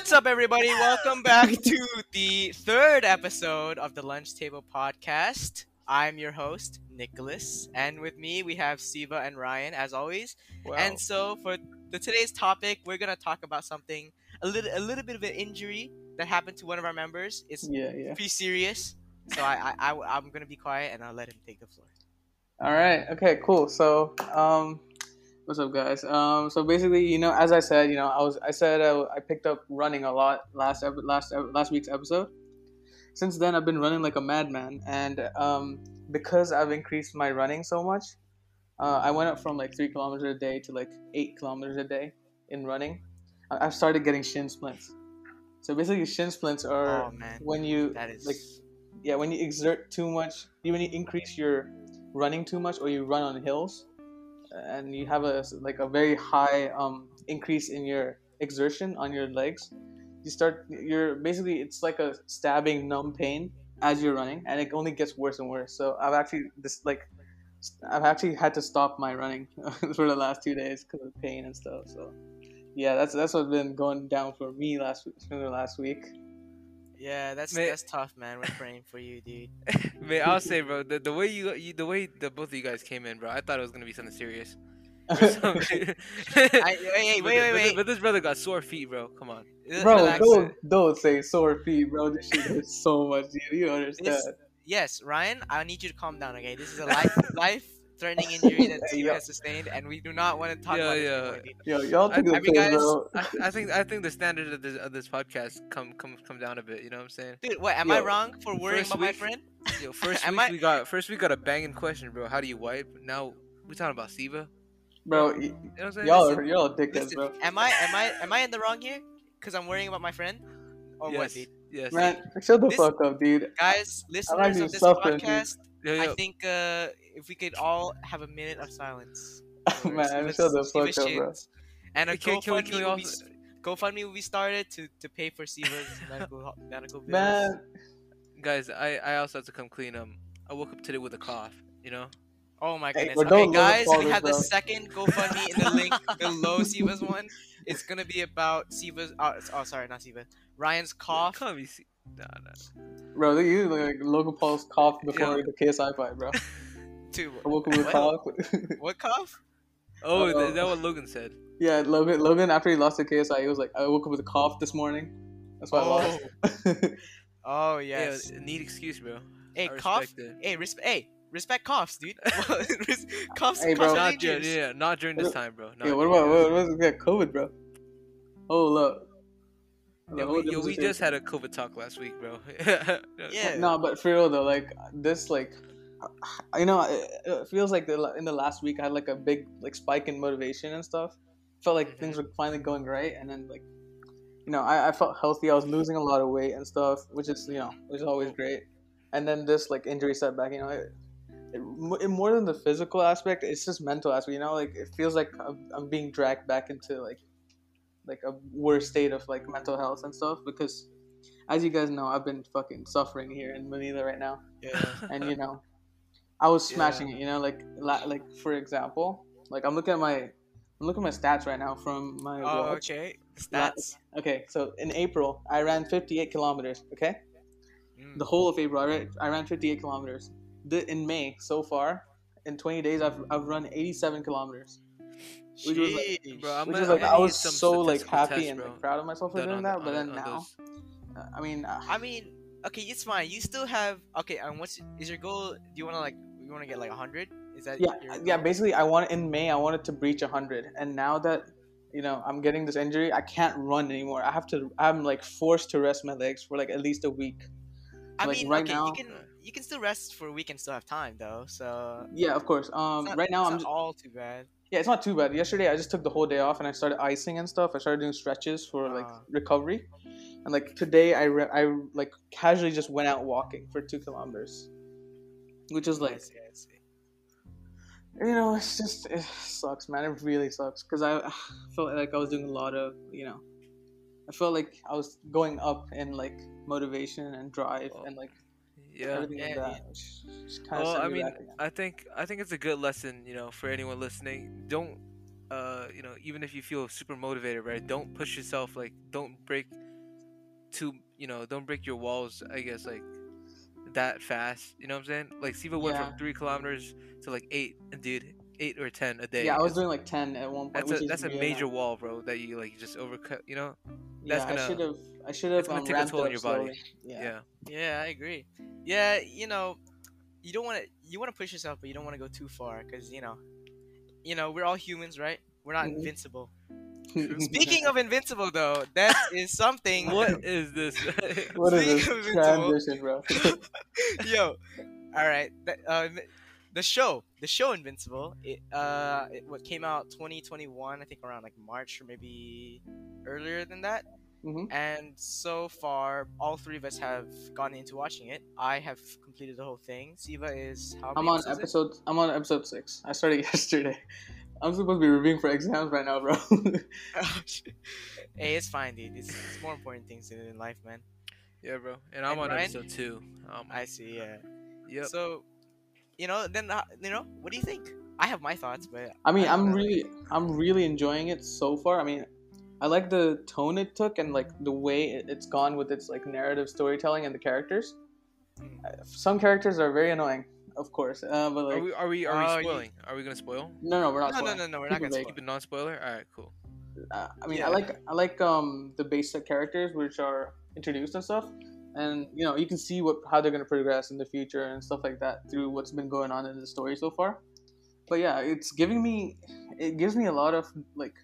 What's up, everybody? Welcome back to the third episode of the Lunch Table Podcast. I'm your host, Nicholas, and with me we have Siva and Ryan, as always. Wow. And so, for the today's topic, we're gonna talk about something a little, a little bit of an injury that happened to one of our members. It's yeah, yeah. pretty serious, so I, I, I, I'm gonna be quiet and I'll let him take the floor. All right. Okay. Cool. So, um, what's up, guys? Um, so basically, you know, as I said, you know, I was, I said, I, I picked up running a lot last, last, last week's episode. Since then, I've been running like a madman, and um, because I've increased my running so much, uh, I went up from like three kilometers a day to like eight kilometers a day in running. I- I've started getting shin splints. So basically, shin splints are Oh when you that is like yeah when you exert too much you when you increase your running too much or you run on hills and you have a like a very high um increase in your exertion on your legs you start you're basically it's like a stabbing numb pain as you're running and it only gets worse and worse. So i've actually this like i've actually had to stop my running for the last two days because of pain and stuff so yeah that's that's what's been going down for me last for the last week yeah, that's Man. that's tough, man. We're praying for you, dude. Man, I'll say, bro, the, the way you, you the way the both of you guys came in, bro, I thought it was gonna be something serious. I, wait, wait, wait, But wait, this- wait. But this brother got sore feet, bro. Come on. Bro, Relax. don't don't say sore feet, bro. This shit hurts so much, dude. You understand? This- yes, Ryan, I need you to calm down, okay? This is a life life threatening injury that Hey, Steve has sustained, and we do not want to talk Yeah, about yeah. it. anymore, dude. Yo, y'all I- took I mean, guys- bro. I, I think I think the standard of this of this podcast come come come down a bit. You know what I'm saying? Dude, what? Am I wrong for worrying first about my friend? Yo, first Am week I- we got first we got a banging question, bro. How do you wipe? Now we talking about Siva. Bro, You know what I'm saying? y'all listen, are y'all dickheads, Listen, bro. am I am I am I in the wrong here? Because I'm worrying about my friend, or what, yes, dude? yes. Man, shut the This- fuck up, dude. Guys, listeners actually of this suffering, dude. podcast, Yo, I think uh, if we could all have a minute of silence. for Man, Steven- shut the Steven fuck up, bro. Shins. And a Can- can we- GoFundMe can we will be also- GoFundMe will be started to, to pay for Siva's medical medical bills. Man, guys, I I also have to come clean. Um, I woke up today with a cough. You know. Oh my goodness. but okay, guys, we fathers, have the bro. second GoFundMe in the link below Siva's one. It's gonna be about Siva's. Oh, oh sorry, not Siva. Ryan's cough. Come be see. Nah, nah. bro, you look like Logan Paul's cough before Yo. the KSI fight, bro. Two. I woke up with a What? cough. What cough? Oh, Uh-oh. is that what Logan said? yeah, Logan. Logan after he lost to KSI, he was like, I woke up with a cough this morning. That's why I lost. Oh, oh Yeah, yes. need excuse, bro. Hey, I cough. respect. Hey, respect. Hey, respect coughs, dude. Res- coughs. Hey, bro. coughs Not dangerous. during, yeah, not during this time, bro. Not yeah, what about this what, what's yeah, COVID, bro? Oh look. Uh, yeah, we, yo, we just had a COVID talk last week, bro. Yeah. No, but for real though, like this, like you know, it, it feels like the, in the last week I had like a big like spike in motivation and stuff. Felt like things mm-hmm. were finally going right, and then like, you know, I, I felt healthy. I was losing a lot of weight and stuff, which is you know, which is always great. And then this like injury setback, you know, it, it, it more than the physical aspect, it's just mental aspect. You know, like it feels like I'm, I'm being dragged back into like like a worse state of like mental health and stuff because as you guys know, I've been fucking suffering here in Manila right now, Yeah. and you know, I was Yeah. smashing it. You know, like la- like for example, like I'm looking at my I'm looking at my stats right now from my Oh, watch. okay. Stats. Okay, so in April, I ran 58 kilometers. Okay, Mm. the whole of April, I ran, I ran 58 kilometers. The, in May, so far, in 20 days, I've, I've run 87 kilometers. Which was like- Bro, Which gonna- is like I'm I was so like happy tests, and like, proud of myself for Done doing that, the- but then now, those- uh, I mean, uh, I mean, okay, it's fine. You still have okay. And what's is your goal? Do you want to like you want to get like hundred? Is that yeah, yeah. Basically, I want in May, I wanted to breach 100, and now that you know I'm getting this injury, I can't run anymore. I have to. I'm like forced to rest my legs for like at least a week. I like, mean, right okay, now- you can you can still rest for a week and still have time though. So Yeah, of course. Um, not, right now I'm not just, all too bad. Yeah, it's not too bad. Yesterday I just took the whole day off and I started icing and stuff. I started doing stretches for like Ah. recovery, and like today I re- I like casually just went out walking for two kilometers, which is like I see, I see. you know it's just it sucks, man. It really sucks because I felt like I was doing a lot of you know. I felt like I was going up in like motivation and drive Well, and like yeah. everything Yeah, like that. Which just Well, I mean. I think I think it's a good lesson, you know, for anyone listening. Don't, uh, you know, even if you feel super motivated, right? Don't push yourself. Like, don't break too you know don't break your walls. I guess like that fast. You know what I'm saying? Like Siva went Yeah. from three kilometers to like eight, and dude, eight or ten a day. Yeah, I was doing like ten at one point. That's a that's a major wall, bro. That you like just overcut. You know? Yeah, that's I gonna- should have. I should have um, take a toll on your body. Yeah. Yeah. Yeah, I agree. Yeah, you know, you don't want to you want to push yourself, but you don't want to go too far because you know, you know, we're all humans, right? We're not Mhm. invincible. Speaking of invincible, though, that is something. What is this? what is this transition, bro? Yo, all right. Uh, the show, the show Invincible, it uh, it what came out 2021, I think around like March or maybe earlier than that. hmm And so far, all three of us have gone into watching it. I have completed the whole thing. Siva is how I'm on episodes in? episode. I'm on episode six. I started yesterday. I'm supposed to be reviewing for exams right now, bro. Oh, hey, it's fine, dude. It's, it's more important things in in life, man. yeah, bro. And I'm And on Ryan? episode two. Um, I see. Yeah. yep. So, you know, then uh, you know, what do you think? I have my thoughts, but I mean, I i'm know. really, I'm really enjoying it so far. I mean, I like the tone it took and like the way it, it's gone with its like narrative storytelling and the characters. Mm. Uh, Some characters are very annoying, of course, uh, but Are like, we are we are we you- spoiling? Are we gonna spoil? no, no, we're not. Spoiling. No, no, no, no, we're Keep not gonna Keep it non-spoiler. All right, cool. uh, I mean, Yeah. I like I like um the basic characters which are introduced and stuff, and you know you can see what how they're gonna progress in the future and stuff like that through what's been going on in the story so far. But yeah, it's giving me it gives me a lot of like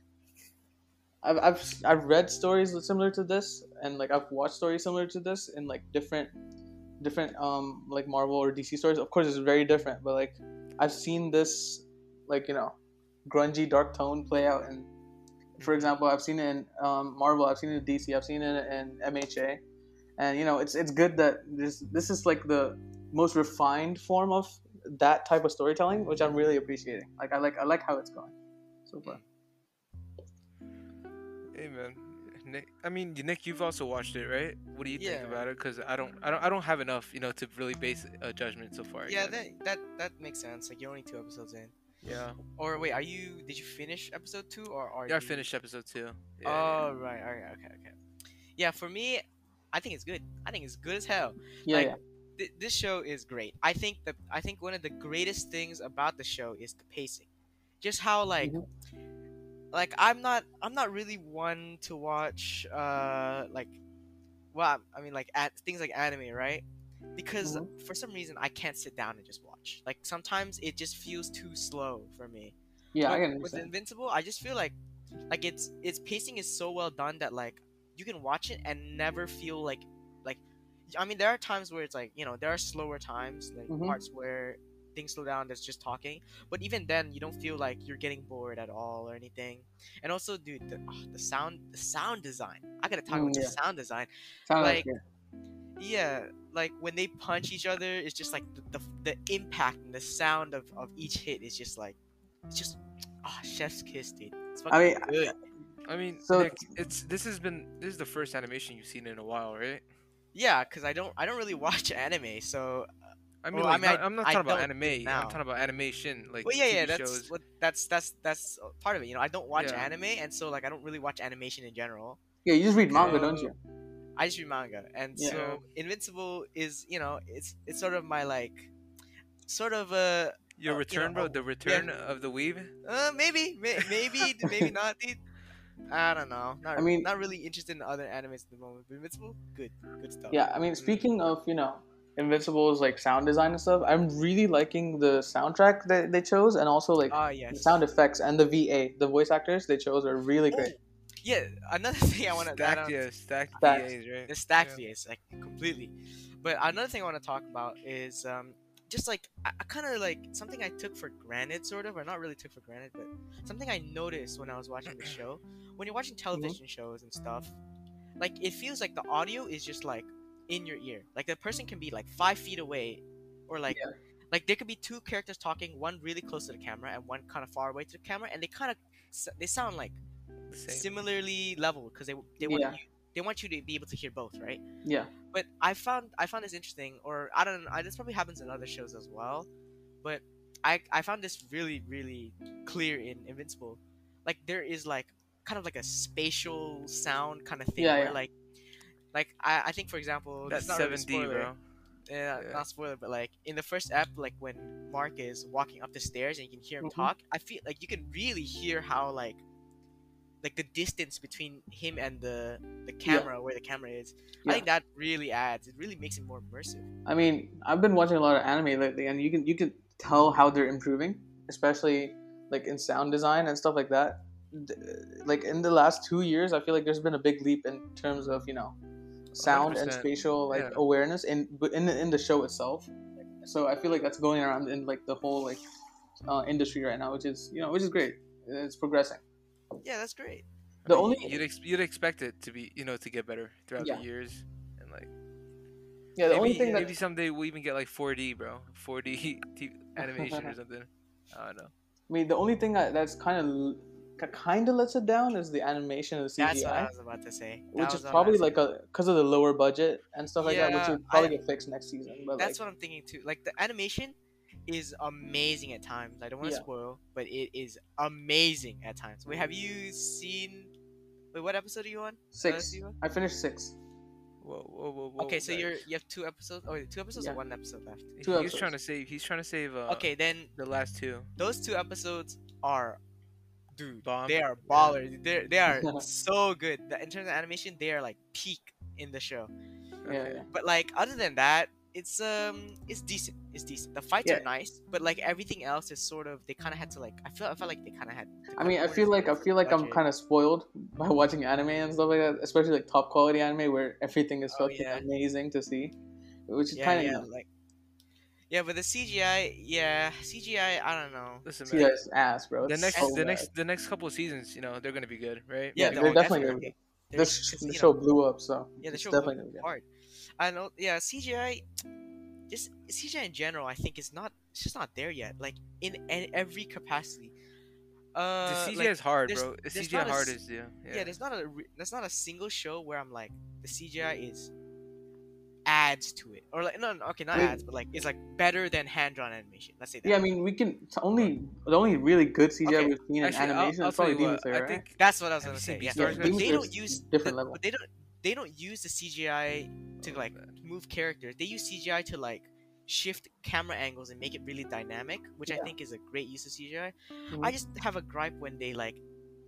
I've I've I've read stories similar to this and like I've watched stories similar to this in like different different um like Marvel or DC stories. Of course, it's very different, but like I've seen this like you know grungy dark tone play out and for example, I've seen it in um, Marvel, I've seen it in DC, I've seen it in MHA, and you know, it's it's good that this this is like the most refined form of that type of storytelling, which I'm really appreciating. Like I like I like how it's going so far. Hey man, Nick. I mean, Nick, you've also watched it, right? What do you think about it? Because I don't, I don't, I don't have enough, you know, to really base a judgment so far. I Yeah, guess. that that that makes sense. Like you're only two episodes in. yeah. Or wait, are you? Did you finish episode two, or are Yeah, I you? finished episode two. Yeah, Oh right, all right, okay, okay. Yeah, for me, I think it's good. I think it's good as hell. Yeah, Like, yeah. Th- this show is great. I think that I think one of the greatest things about the show is the pacing. Just how like Mhm. like I'm not I'm not really one to watch uh like well I mean like at things like anime, right? Because Mhm. for some reason I can't sit down and just watch. Like sometimes it just feels too slow for me. Yeah, I But can with. Invincible, I just feel like like its its pacing is so well done that like you can watch it and never feel like like I mean there are times where it's like you know there are slower times like Mhm. parts where things slow down that's just talking but even then you don't feel like you're getting bored at all or anything. And also dude the, ah, the sound the sound design. I gotta talk Mm, about the sound design. Sound like- yeah. yeah like when they punch each other it's just like the, the, the impact and the sound of, of each hit is just like it's just ah chef's kiss dude. It's fucking I mean, good I mean, So- Nick, it's this has been this is the first animation you've seen in a while, right? yeah because i don't i don't really watch anime so I mean, Well, I mean not, I, I'm not I talking about anime. now. I'm talking about animation, like well yeah yeah that's shows. what that's that's that's part of it you know i don't watch Yeah. anime and so like i don't really watch animation in general Yeah, you just read manga, Uh, don't you? i just read manga and Yeah. so invincible is you know it's it's sort of my like sort of a Your uh, you return, know, bro. The return of the weeb. Uh, maybe, may- maybe, maybe not, dude. I don't know. Not, I mean- not really interested in other animes at the moment. But Invincible, good, good stuff. Yeah, I mean, speaking of you know Invincible's like sound design and stuff, I'm really liking the soundtrack that they chose, and also like Ah, the sound effects and the VA, the voice actors they chose are really great. Oh, yeah, another thing I want to add Stacked, on. yeah, stacked Stacked. VAs, right? The stack Yeah. VAs, like completely. But another thing I want to talk about is um, just like I, I kind of like something I took for granted, sort of, or not really took for granted, but something I noticed when I was watching the show. When you're watching mm-hmm. television shows and stuff, like it feels like the audio is just like in your ear. Like the person can be like five feet away, or like Yeah. like there could be two characters talking, one really close to the camera and one kind of far away to the camera, and they kind of they sound like same. similarly leveled because they they want Yeah. you they want you to be able to hear both, right? Yeah, But I found I found this interesting, or I don't know, I, this probably happens in other shows as well, but I I found this really really clear in Invincible. Like there is like kind of like a spatial sound kind of thing Yeah, where yeah. like Like I, I think for example, That's not 7D, spoiler. bro. Yeah, Yeah. not spoiler, but like in the first app, like when Mark is walking up the stairs and you can hear him Mhm. talk, I feel like you can really hear how like like the distance between him and the the camera where the camera is. Yeah. I think that really adds. It really makes it more immersive. I mean, I've been watching a lot of anime lately, and you can you can tell how they're improving, especially like in sound design and stuff like that. Like in the last two years, I feel like there's been a big leap in terms of you know sound and 100%, spatial like yeah. awareness in in the, in the show itself. So I feel like that's going around in like the whole like uh, industry right now, which is you know which is great. It's progressing. Yeah, that's great. The I mean, only you'd ex- you'd expect it to be you know to get better throughout Yeah. the years and like yeah the maybe, only thing that maybe someday we'll even get like 4D, bro, 4D t- animation or something. I don't know. I mean the only thing that, that's kind of kind of lets it down is the animation of the CGI. That's what I was about to say. That which is probably like a because of the lower budget and stuff like that, which Yeah, will probably I- get fixed next season. But That's like, what I'm thinking too. Like the animation is amazing at times. I don't want to Yeah. spoil, but it is amazing at times. Wait, have you seen? Wait, what episode are you on? six. you on? I finished six. Whoa, whoa, whoa, whoa. Okay, so guys. you're you have two episodes. Oh, wait, two episodes Yeah. or one episode left. two he's episodes. trying to save. He's trying to save. Uh, Okay, then The last two. those two episodes are, dude, Bomb. they are ballers. They they are so good. The- In terms of animation, they are like peak in the show. Yeah, yeah. But like other than that, it's um it's decent. It's decent. The fights Yeah. are nice, but like everything else is sort of they kind of had to like I feel I felt like they kind of had. I mean, I feel like I because of feel the like I'm kind of spoiled by watching anime and stuff like that, especially like top quality anime where everything is Oh, fucking yeah. amazing to see, which is yeah, kind of yeah, like yeah, but the CGI, yeah, CGI, I don't know. Listen, see man. that's ass, bro. The next, so the bad. next, the next couple of seasons, you know, they're gonna be good, right? Yeah, no, they're definitely gonna They're- this the show know, blew up, so yeah, the it's show definitely blew gonna be good. hard. I know, yeah, CGI, just CGI in general, I think is not, it's just not there yet. Like in, in every capacity. Uh, The CGI like, is hard, there's- bro. The CGI not a hard is yeah. yeah. there's not a there's not a single show where I'm like the CGI is adds to it or like no, no okay not Wait. adds but like it's like better than hand drawn animation. Let's say that. Yeah, I mean, we can it's only the only really good CGI Okay, we've seen in Actually, I'll, animation I'll is tell probably you Demon what. Slayer, I right? think That's what I was gonna say. Yeah, Yeah, but they don't use different the- level. But they don't they don't use the CGI to Oh, like man. move characters. They use CGI to like shift camera angles and make it really dynamic, which I think is a great use of CGI. Mhm. I just have a gripe when they like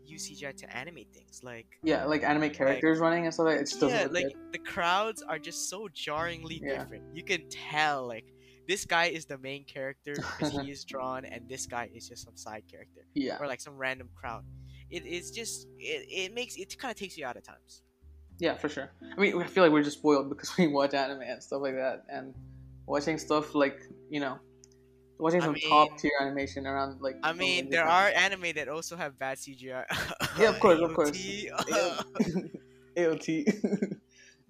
use CGI to animate things. Like Yeah, like animate characters running and stuff like that. It just yeah, like good. the crowds are just so jarringly Yeah. different. You can tell like this guy is the main character because he is drawn, and this guy is just some side character Yeah, or like some random crowd. It is just it, it makes it kind of takes you out at times. yeah, for sure. I mean, I feel like we're just spoiled because we watch anime and stuff like that, and watching stuff like you know, watching I some mean- top tier animation around like. I mean, there are anime that also have bad CGI. Yeah, of course, of course. AOT.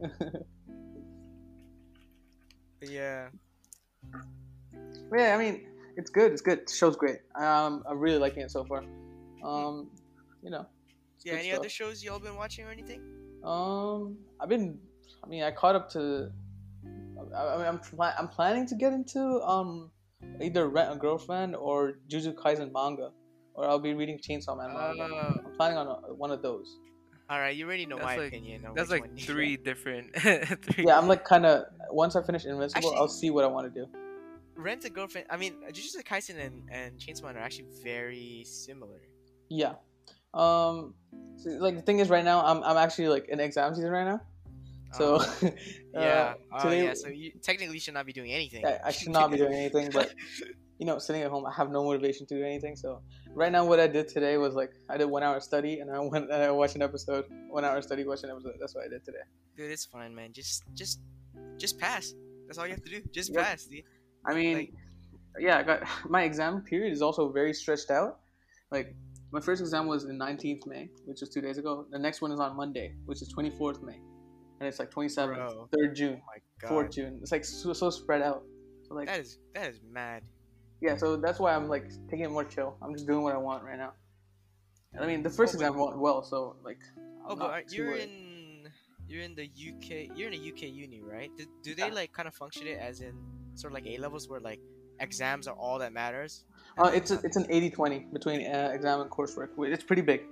Yeah. But yeah, I mean, it's good. It's good. The show's great. Um, I'm really liking it so far. Um, you know. Yeah. Any stuff. other shows y'all been watching or anything? Um, I've been. I mean, I caught up to. I, I mean, I'm pla- I'm planning to get into um either Rent a Girlfriend or Jujutsu Kaisen manga, or I'll be reading Chainsaw Man manga. Uh, I'm planning on uh, one of those. all right. You already know That's my like- opinion. on That's like one. three different. three Yeah, I'm like kind of once I finish Invincible, Actually- I'll see what I want to do. Rent a Girlfriend. I mean, Jujutsu Kaisen and and Chainsaw Man are actually very similar. Yeah. Um, so, like the thing is, right now I'm I'm actually like in exam season right now, so Um, uh, yeah. Oh, today yeah. So you technically should not be doing anything. I, I should not be doing anything, but you know, sitting at home, I have no motivation to do anything. So right now, what I did today was like I did one hour study and I went and I watched an episode. One hour study, watch an episode. That's what I did today. Dude, it's fine, man. Just just just pass. That's all you have to do. Just Yep. pass, dude. I mean, Like- yeah, I got my exam period is also very stretched out. Like my first exam was the 19th May, which was two days ago. The next one is on Monday, which is 24th May, and it's like 27th, 3rd June, Oh 4th June. It's like so, so spread out. So like That is that is mad. yeah, so that's why I'm like taking it more chill. I'm just doing what I want right now. And I mean, the first Oh, exam went well, so like. I'm Oh, but not you're worried. in you're in the UK. You're in a UK uni, right? Do, do they Yeah. like kind of function it as in sort of like A levels, where like exams are all that matters? Uh, it's a, it's an 80-20 between uh, exam and coursework. It's pretty big.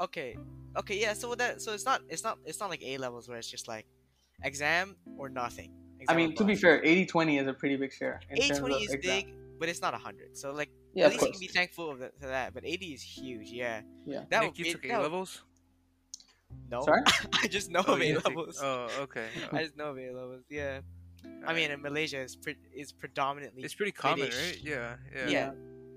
Okay, okay, yeah. So that so it's not it's not it's not like A levels where it's just like exam or nothing. I Exam or mean, to be fair, 80-20 is a pretty big share. in terms 820 is exam. big, but it's not 100. So like, Yeah, at of least you can be thankful of the, for that. But 80 is huge. Yeah. Yeah. That Nick, would you be took A levels. No. Sorry? I just know Oh, of you A didn't take- levels. Oh, okay. I just know of A levels. Yeah. I mean, in Malaysia is pre- is predominantly. it's pretty common, British. right? Yeah, yeah. Yeah.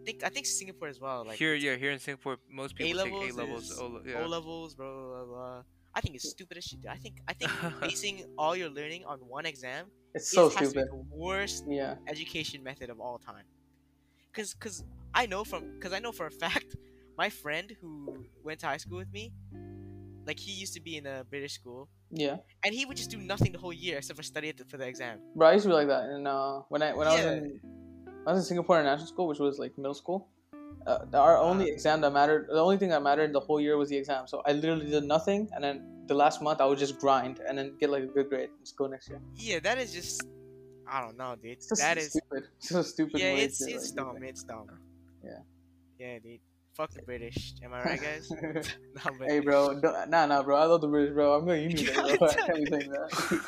I think I think Singapore as well. Like here, yeah, here in Singapore, most people take A-levels A levels. O, le- O yeah. levels, blah, blah, blah, blah. I think it's stupid as shit. dude. I think I think basing all your learning on one exam It's so is, has to stupid. be the worst Yeah. education method of all time. Cause, cause I know from, cause I know for a fact, my friend who went to high school with me, like he used to be in a British school, Yeah. and he would just do nothing the whole year except for study for the exam. Bro, I used to be like that. And uh, when I when I was in I was in Singapore International School, which was like middle school. Uh, our only Ah. exam that mattered, the only thing that mattered the whole year was the exam. So I literally did nothing, and then the last month I would just grind and then get like a good grade. Just go next year. Yeah, that is just, I don't know, dude. It's That is, stupid. It's a stupid. yeah, way it's to, it's like, dumb. It's dumb. Yeah. Yeah, dude. Fuck the British. Am I right, guys? no, hey, bro, don't, nah, nah, bro. I love the British, bro. I'm going uni there, bro. I can't be saying that.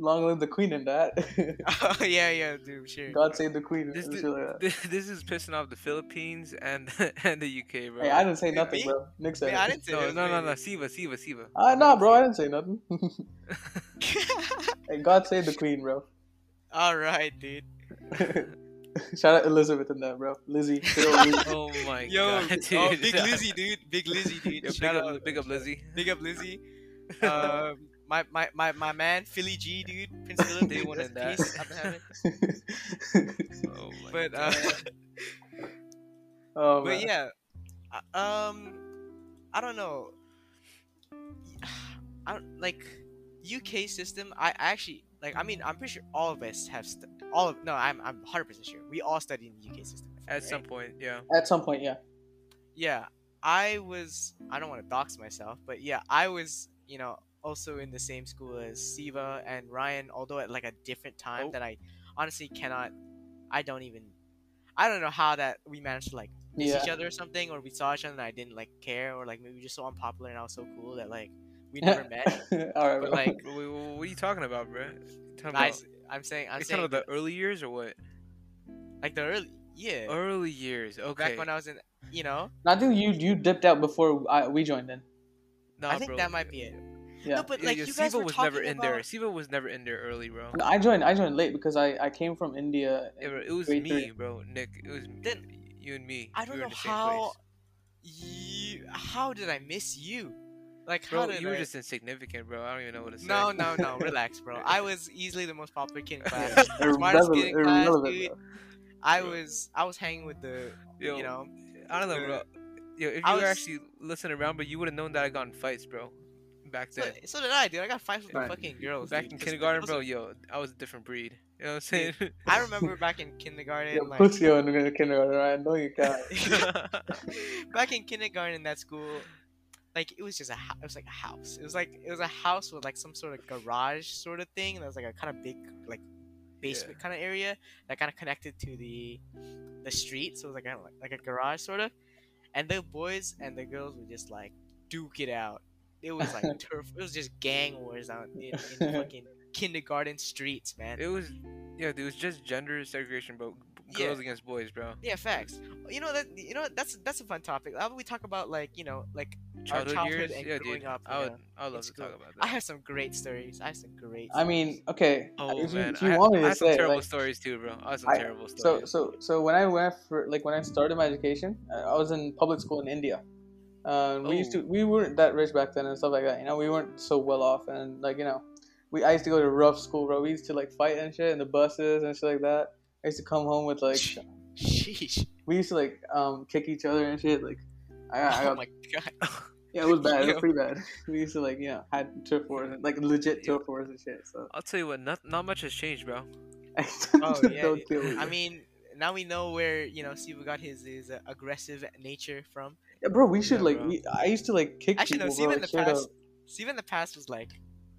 Long live the Queen and that. oh yeah, yeah, dude, sure. God save the Queen. This, and like this, this is pissing off the Philippines and and the UK, bro. Hey, I didn't say nothing, me? bro. Nick said Wait, it. I didn't say no, no, no, no. Siva, Siva, Siva. Ah, nah, bro. I didn't say nothing. hey, God save the Queen, bro. All right, dude. Shout out Elizabeth and that, bro. Lizzie. Lizzie. Oh my Yo, god, dude. oh, big Lizzie, dude. Big Lizzie, dude. Yo, big Shout up, out, big up, Lizzie. big up Lizzie. Um, my, my, my, my man, Philly G, dude. Prince Philip, They dude. wanted rest in that. peace, up in heaven. Oh my But, uh, god. oh, but man. yeah, uh, um, I don't know. I don't like UK system. I I actually like. I mean, I'm pretty sure all of us have st- all of. No, I'm I'm 100 percent sure. We all studied in the UK system. Think, At right? some point, yeah. At some point, yeah. Yeah, I was. I don't want to dox myself, but yeah, I was. You know, also in the same school as Siva and Ryan, although at like a different time Oh. that I honestly cannot. I don't even. I don't know how that we managed to like miss Yeah. each other or something, or we saw each other and I didn't like care, or like maybe we were just so unpopular and I was so cool that like we never met. All right, But like, Wait, wait, what are you talking about, bro? You talking I, about, am saying, I'm you saying talking about the early years or what? like the early, yeah, Early years, okay. back when I was in, you know, I think you you dipped out before I, we joined in. Nah, I think bro. that might be it. Yeah. No, but like yeah, you guys Siva were was talking never in about, there. Siva was never in there early, bro. I joined I joined late because I, I came from India. Yeah, bro, it was me, three. bro. Nick, it was Then- you and me. I don't were know in the same how you how did I miss you? Like how Bro, did you were I... just insignificant, bro. I don't even know what to say. No, no, no. Relax, bro. I was easily the most popular kid in class. Irrelevant- Smartest kid in class, dude. bro. I Bro. was I was hanging with the Yo, you know I don't know, bro. Yo, if I you were was- actually listening around, but you would have known that I got in fights, bro. Back so, then. so did I, dude. I got five Right. fucking girls. Back dude, in 'cause kindergarten, bro, are- yo, I was a different breed. You know what I'm saying? I remember back in kindergarten, Yo, like pussy on in kindergarten, right? No, you can't. back in kindergarten in that school, like it was just a hou- it was like a house. It was like it was a house with like some sort of garage sort of thing. That was like a kind of big like basement kind of area that kind of connected to the the street. So it was like kind of like, like a garage sort of. And the boys and the girls would just like duke it out. It was like turf. It was just gang wars out in, in fucking kindergarten streets, man. it was, yeah, dude, it was just gender segregation, bro. Yeah. Girls against boys, bro. Yeah, facts. You know that you know that's that's a fun topic. How about we talk about like you know like Childhood, childhood years, and yeah, growing dude. up, I would, yeah, I would love to talk school. about I have some great stories. I have some great. I mean, okay. Oh if you, man, if I, you had- want me I to had some terrible like, stories too, bro. I had some I- terrible stories. so so so when I went for like when I started my education, uh, I was in public school in India. Uh, we used to Oh. we weren't that rich back then and stuff like that. You know, we weren't so well off and like you know, we I used to go to rough school, bro. We used to like fight and shit in the buses and shit like that. I used to come home with like Sheesh. we used to like um kick each other and shit. Like I got, I Oh my god. yeah, it was bad. It was pretty bad. We used to like you know had turf wars and, like legit Yo. turf wars and shit. So I'll tell you what, not not much has changed, bro. Oh yeah. Don't kill me. I mean, now we know where you know Steve got his his uh, aggressive nature from. Yeah, bro, we should Yeah, like. We, I used to like kick Actually, no. people, bro. in the like, straight past, up. Siva in the past was like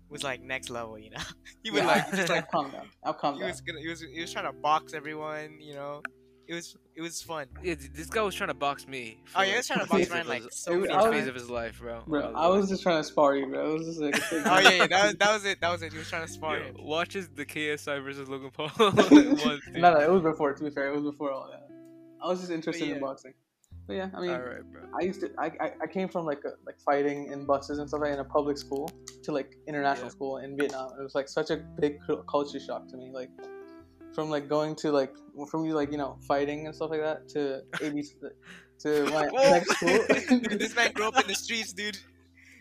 was like next level. You know, he would Yeah, like just like calm down. I'll calm he down. was gonna he was he was trying to box everyone. You know, It was it was fun. Yeah, this guy was trying to box me. Oh, yeah, he was trying to box phase Ryan, like, so many I was- phase of his life, bro. Bro, I was just trying to spar you, bro. It was just like. Oh yeah, yeah, that was that was it. That was it. He was trying to spar Yo, him. watches the KSI versus Logan Paul. once, no, no, it was before. To be fair, it was before all that. I was just interested yeah. in boxing. But yeah, I mean, All right, bro. I used to. I, I, came from like a, like fighting in buses and stuff like in a public school to like international Yeah. school in Vietnam. It was like such a big culture shock to me. Like from like going to like from you like you know fighting and stuff like that to ABC to my Whoa. next school. Dude, this man grew up in the streets, dude.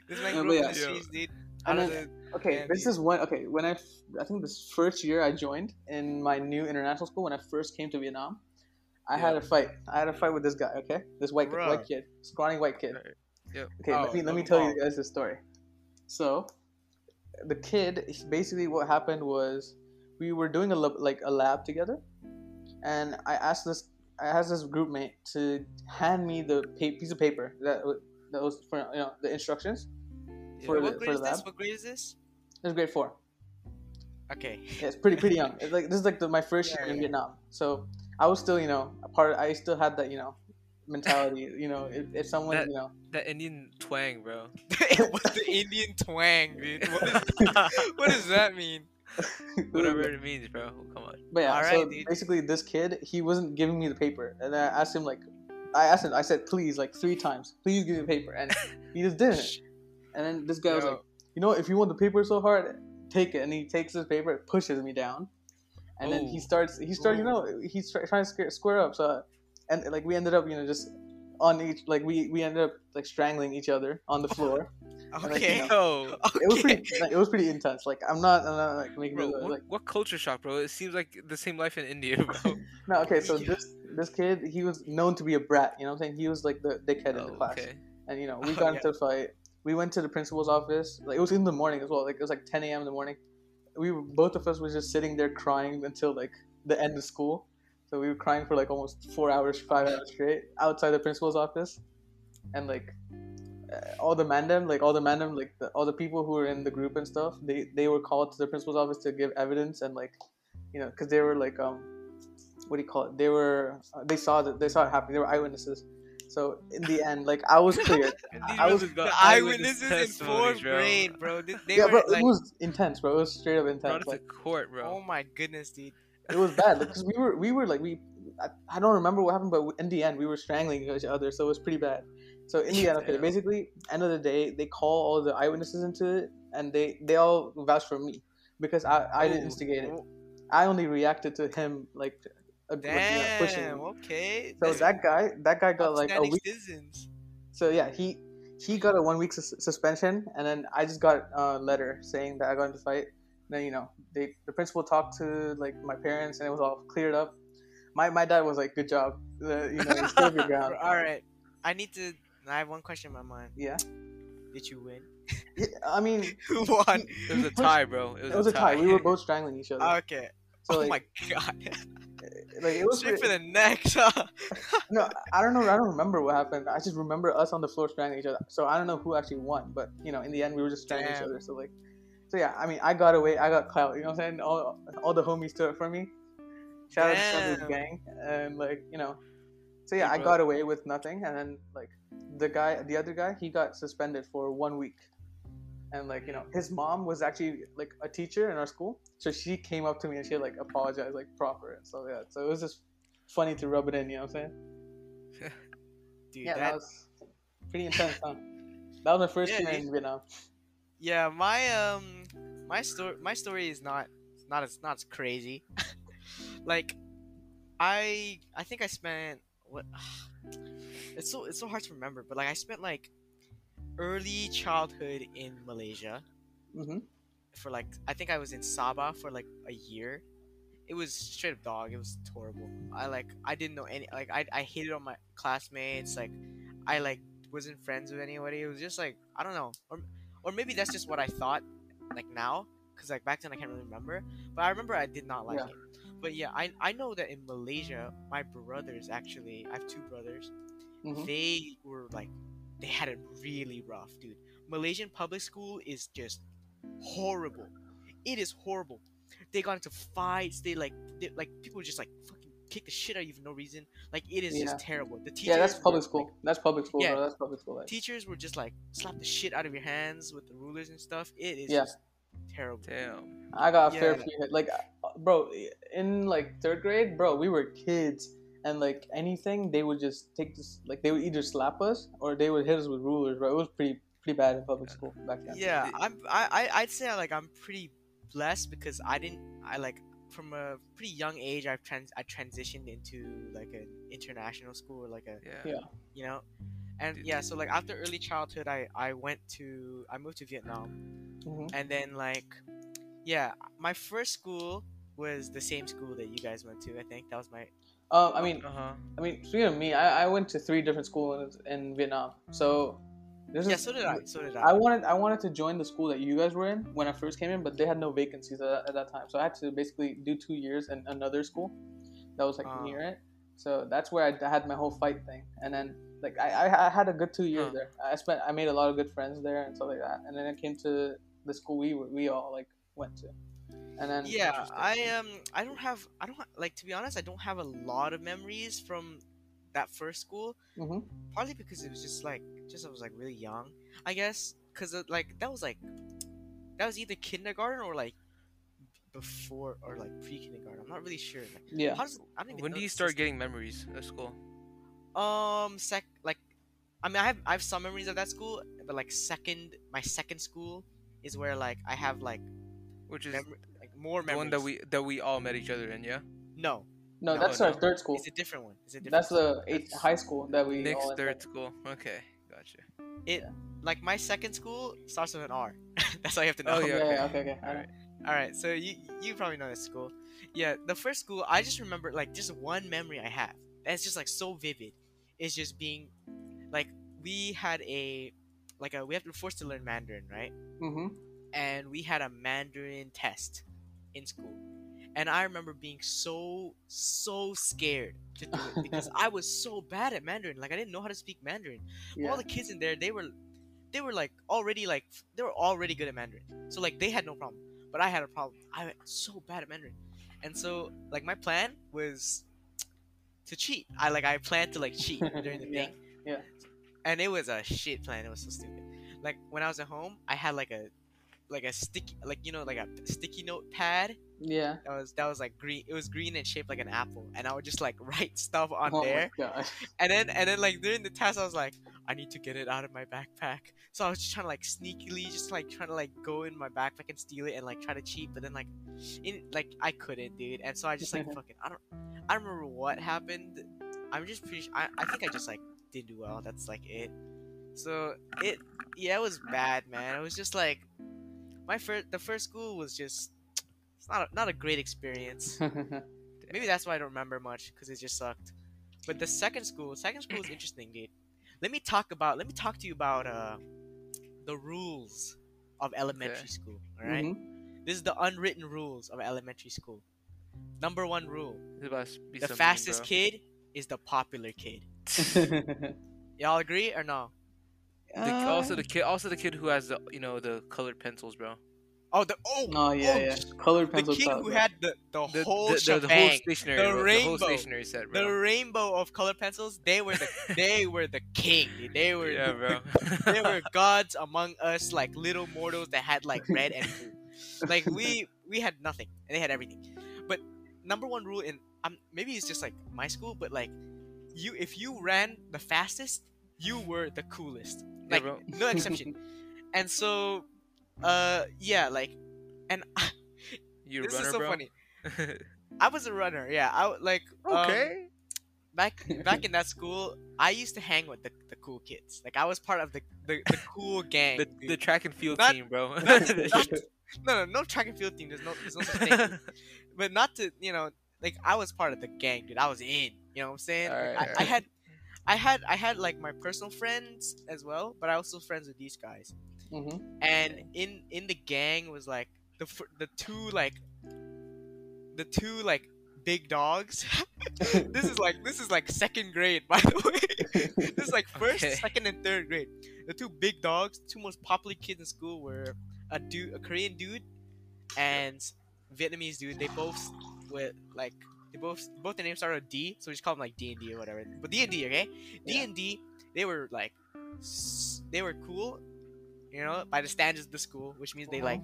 This man No, grew but up in the streets, dude. And Out then- the- Okay, Yeah, this dude. is one. Okay, when I I think this first year I joined in my new international school when I first came to Vietnam, I had a fight. I had a fight with this guy. Okay, this white Bruh. white kid, scrawny white kid. Alright, yep. Okay, Oh, let me let me tell you guys this story. So, the kid basically what happened was we were doing a lab, like a lab together, and I asked this I asked this group mate to hand me the pa- piece of paper that that was for you know the instructions for Wait, the what for grade the is this? lab. What grade is this? It was grade four. Okay. Yeah, it's pretty pretty young. It's like this is like the, my first Yeah, year in. Vietnam, so I was still you know a part. I still had that you know mentality. You know, if, if someone That- you know, That Indian twang, bro. What's the Indian twang, dude? What, is, what does that mean? Whatever it means, bro. Come on. But yeah, Alright, so dude. basically, this kid he wasn't giving me the paper, and I asked him like, I asked him, I said please like three times, please give me the paper, and he just didn't. And then this guy was like, you know, if you want the paper so hard, take it, and he takes his paper, pushes me down, and then he oh. starts, he starts, you oh. know, he's try, trying to square, square up. So, and like we ended up, you know, just on each, like we we ended up like strangling each other on the floor. like, Okay. you Yo, It was pretty, like, it was pretty intense. Like I'm not, I'm not like making bro, it what, like what culture shock, bro? It seems like the same life in India, bro. No, okay, so Yeah. this this kid, he was known to be a brat. You know what I'm saying? He was like the dickhead in the Oh, class, okay. and you know we Oh, got yeah. into a fight. We went to the principal's office. Like it was in the morning as well. Like it was like 10 a.m. in the morning. We both of us was just sitting there crying until like the end of school. So we were crying for like almost four hours, five hours straight outside the principal's office, and like uh, all the mandem, like all the mandem, like the, all the people who were in the group and stuff, they they were called to the principal's office to give evidence and like, you know, because they were like um, what do you call it? They were uh, they saw that they saw it happen. They were eyewitnesses. So in the end, like I was cleared. These I was- The eyewitnesses in fourth bro. grade, bro. They, they yeah, were bro, like, it was intense, bro. It was straight up Brought intense. it to Like court, bro. oh my goodness, dude. it was bad because we were we were like we I, I don't remember what happened, but in the end we were strangling each other, so it was pretty bad. So in the end, okay, basically, end of the day, they call all the eyewitnesses into it, and they they all vouch for me because I I didn't instigate it. I only reacted to him like, uh, like, you know, pushing. Damn. Okay. So that's that guy that guy got like a outstanding week. citizens. So yeah, he he got a one week sus- suspension, and then I just got a letter saying that I got into fight. And then you know, they the principal talked to like my parents, and it was all cleared up. My my dad was like, "Good job, uh, you know, you your ground." All right. I need to. I have one question in my mind. Yeah. Did you win? Yeah, I mean, Who won? It was a tie, bro. It was, it was a tie. We were both strangling each other. Okay. So oh like, my god. Eh, like it was Straight for the neck. no, I don't know. I don't remember what happened. I just remember us on the floor strangling each other. So I don't know who actually won, but you know, in the end, we were just strangling each other. So like, so yeah, I mean, I got away. I got clout. You know what I'm saying? All all the homies stood up for me. Shout out to Damn. Shepard's gang, and like you know, so yeah, Hey, I got away with nothing, and then like the guy, the other guy, he got suspended for one week. And like you know, his mom was actually like a teacher in our school, so she came up to me and she like apologized like proper and so yeah. So it was just funny to rub it in, you know what I'm saying? Dude, yeah, that, that, was pretty intense, huh? That was my first Yeah, year in Vietnam. yeah, my um, my story, my story is not not as not as crazy. like, I I think I spent what? It's so it's so hard to remember, but like I spent like early childhood in Malaysia hmm for like I think I was in Sabah for like a year. It was straight up dog. It was horrible. I like I didn't know any like I I hated all my classmates. Like I like wasn't friends with anybody. It was just like I don't know, or or maybe that's just what I thought. Like now, because like back then I can't really remember. But I remember I did not like Yeah. it. But yeah, I I know that in Malaysia, my brothers actually, I have two brothers. hmm They were like, they had it really rough, dude. Malaysian public school is just horrible. It is horrible. They got into fights. They like, they, like people just like fucking kick the shit out of you for no reason. Like it is Yeah. just terrible. The teachers yeah, that's were, public like, school. That's public school, Yeah. bro. That's public school. Life. teachers were just like slap the shit out of your hands with the rulers and stuff. It is Yeah. just terrible. Damn. I got a fair Yeah. few. Like, uh, bro, in like third grade, bro, we were kids, and like anything, they would just take this. Like, they would either slap us or they would hit us with rulers, bro. It was pretty pretty bad in public school back then. Yeah, I'm. I, I I'd say like I'm pretty blessed because I didn't. I like from a pretty young age. I've trans. I transitioned into like an international school or like a Yeah. Yeah. you know, and yeah. So like after early childhood, I I went to I moved to Vietnam, hmm and then like, yeah, my first school was the same school that you guys went to. I think that was my. Uh, I mean, Uh huh. I mean, speaking of me, I, I went to three different schools in Vietnam. So, this Yeah, is- so did I. So did I. I wanted I wanted to join the school that you guys were in when I first came in, but they had no vacancies at, at that time. So I had to basically do two years in another school that was like Ah. near it. So that's where I had my whole fight thing, and then like I, I, I had a good two years Huh. there. I spent I made a lot of good friends there and stuff like that. And then I came to the school we were- we all like went to, and then yeah i um i don't have i don't ha- like to be honest i don't have a lot of memories from that first school. Mhm. partly because it was just like just i was like really young i guess because like that was like that was either kindergarten or like before or like pre-kindergarten. I'm not really sure. Like, yeah, how does i don't even When do you start getting memories of school? um sec like i mean i have i have some memories of that school but like second my second school is where like i have like Which is memory like more the one that we that we all met each other in, yeah. no no, No, that's our no. third school. it's a different one it's a different That's school. the eighth high school that we Nick's all third school. Okay, gotcha. it like my second school starts with an R. That's all you have to know. Oh, Yeah, yeah, yeah, okay. okay, okay. Alright. All right, so you you probably know this school. Yeah, the first school I just remember like just one memory I have. That's just like so vivid. It's just being like we had a like a we have to forced to learn Mandarin, right? Mm-hmm. And we had a Mandarin test in school. And I remember being so so scared to do it because I was so bad at Mandarin. Like I didn't know how to speak Mandarin. Yeah. all the kids in there they were they were like already like they were already good at mandarin. So like they had no problem. But i had a problem. I was so bad at mandarin. And so like my plan was to cheat. I like i planned to like cheat during the Yeah, thing. Yeah. and it was a shit plan. It was so stupid. Like when i was at home i had like a like a sticky like you know like a sticky note pad Yeah. that was that was like green it was green and shaped like an apple and i would just like write stuff on oh there and then and then like during the test, I was like, I need to get it out of my backpack. So I was just trying to like sneakily, just like trying to like go in my backpack and steal it and like try to cheat. But then like, in like I couldn't, dude. And so I just like fucking I don't I don't remember what happened. I'm just pretty. Sure, I I think I just like didn't do well. That's like it. So it yeah, it was bad, man. It was just like my first the first school was just it's not a, not a great experience. Maybe that's why I don't remember much because it just sucked. But the second school, second school is interesting, dude. Let me talk about. Let me talk to you about uh, the rules of elementary Okay. school. All right? Mhm. This is the unwritten rules of elementary school. Number one rule: It's about to be the fastest bro. kid is the popular kid. Y'all agree or no? The, also the kid, also the kid who has the you know the colored pencils, bro. Oh, the oh, Oh yeah, oh, yeah. sh- Colored The kid top, who bro. had the the, The, whole the, the, the whole stationary, the bro, the whole rainbow, stationary set, the rainbow of colored pencils. They were the they were the king. Dude. They were yeah, bro. they were gods among us, like little mortals that had like red and blue. Like we we had nothing, and they had everything. But number one rule in um maybe it's just like my school, but like you if you ran the fastest, you were the coolest. Like bro. no exception. and so, uh, yeah, like, and You a this runner, is so bro. funny. I was a runner. Yeah, I like um, okay. back back in that school, I used to hang with the, the cool kids. Like I was part of the the, the cool gang. the, the track and field Not- team, bro. not- not- no, no, no track and field team. There's no, there's no such thing. But not to, you know, like I was part of the gang, dude. I was in. You know what I'm saying? I, I had, I had, I had like my personal friends as well, but I also friends with these guys. Mhm. And in in the gang was like the the two like, the two like big dogs. this is like this is like second grade, by the way. this is like first, Okay. second, and third grade. The two big dogs, two most popular kids in school were a dude, a Korean dude, and Vietnamese dude. They both were like They both both the names start with D, so we just call them like D and D or whatever. But D and D, okay? D Yeah. and D, they were like, they were cool, you know, by the standards of the school, which means they Uh-huh. like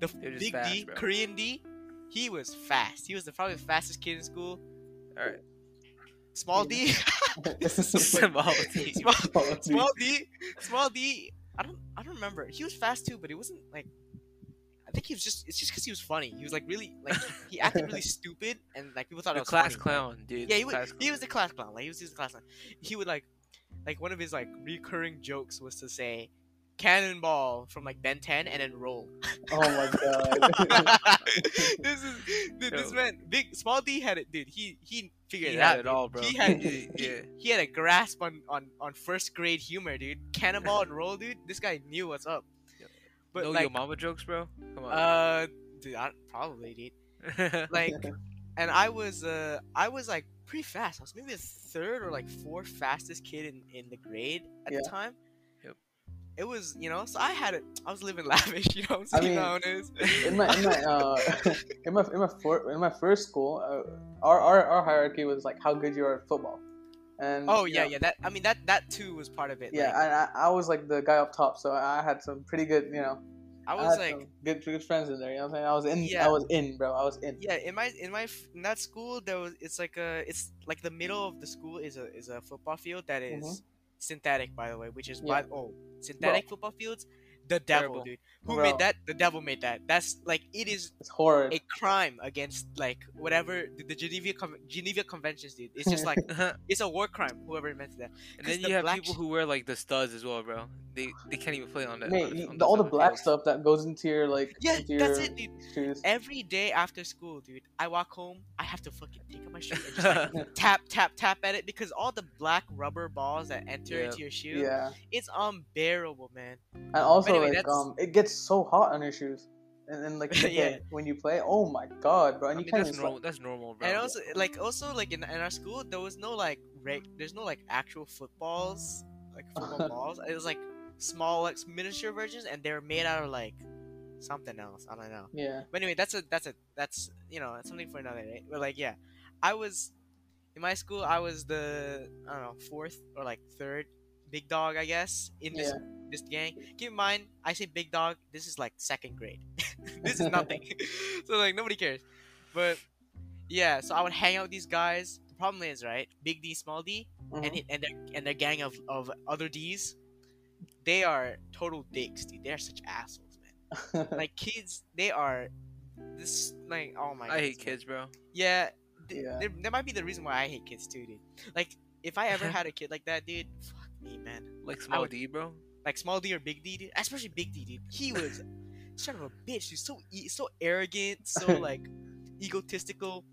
the big fast, D, bro. Korean D. He was fast. He was the, probably the fastest kid in school. All right. Small D, Small D. small, small D, small D. I don't, I don't remember. He was fast too, but it wasn't like. I think he was just. It's just because he was funny. He was like really like he acted really stupid, and like people thought it The was class funny. clown, dude. Yeah, he was he was the class clown. Like he was, he was the class clown. He would like, like one of his like recurring jokes was to say, "Cannonball" from like Ben 10 and then roll. Oh my god. this is dude, this Yo. man big small D had it, dude. He he figured He it out. had it dude. all, bro. He had Yeah, he, yeah. he had a grasp on on on first grade humor, dude. Cannonball and roll, dude. This guy knew what's up. But know like, your mama jokes, bro. Come on. uh, dude, I, probably, dude. Like, and I was uh I was like pretty fast. I was maybe the third or like fourth fastest kid in in the grade at Yeah. the time. Yep. It was you know so I had it. I was living lavish. You know what I I'm saying mean, nowadays. in my in my uh, in my in my for, in my first school, uh, our, our our hierarchy was like how good you are at football, and oh yeah know, yeah that I mean that that too was part of it. yeah. like, and I, I was like the guy up top, so I had some pretty good, you know, I I was had like good good friends in there. You know what I'm saying? I was in, Yeah. I was in, bro. I was in. yeah in my in my in that school there was it's like a it's like the middle of the school is a is a football field that is Mhm. synthetic by the way which is Yeah. by oh synthetic football fields the devil Terrible. dude who Bro. made that the devil made that that's like it is It's horror. a crime against like whatever the, the Geneva Con- Geneva Conventions dude it's just like it's a war crime whoever invented that And then the you have people sh- who wear like the studs as well, bro. They they can't even play on that. Mate, on, you- on the, all the black field. stuff that goes into your like yeah into that's your it dude shoes. every day after school dude I walk home I have to fucking take off my shoe and just like tap tap tap at it because all the black rubber balls that enter Yeah. into your shoe Yeah, it's unbearable man and also anyway, like um, it gets so hot on your shoes, and then like the Yeah. day when you play, oh my god, bro, I and you mean, can't that's even normal. That's normal, bro. and also like also like in, in our school there was no like reg- there's no like actual footballs like football balls it was like small like miniature versions and they're made out of like something else i don't know Yeah, but anyway that's a that's a that's you know that's something for another day but like yeah i was in my school i was the i don't know fourth or like third big dog i guess in this yeah. this gang. Keep in mind, I say big dog. This is like second grade. this is nothing. so like nobody cares. But yeah, so I would hang out with these guys. The problem is right, big D, small D, and Mhm. it, and their and their gang of of other D's. They are total dicks, dude. They are such assholes, man. Like kids, they are this like oh my. God. I hate man. kids, bro. Yeah, th- Yeah. There, there might be the reason why I hate kids too, dude. Like if I ever had a kid like that, dude, fuck me, man Like small would- D, bro. like small D or big D, dude. Especially big D, dude. He was son of a bitch. He's so e- so arrogant, so like egotistical,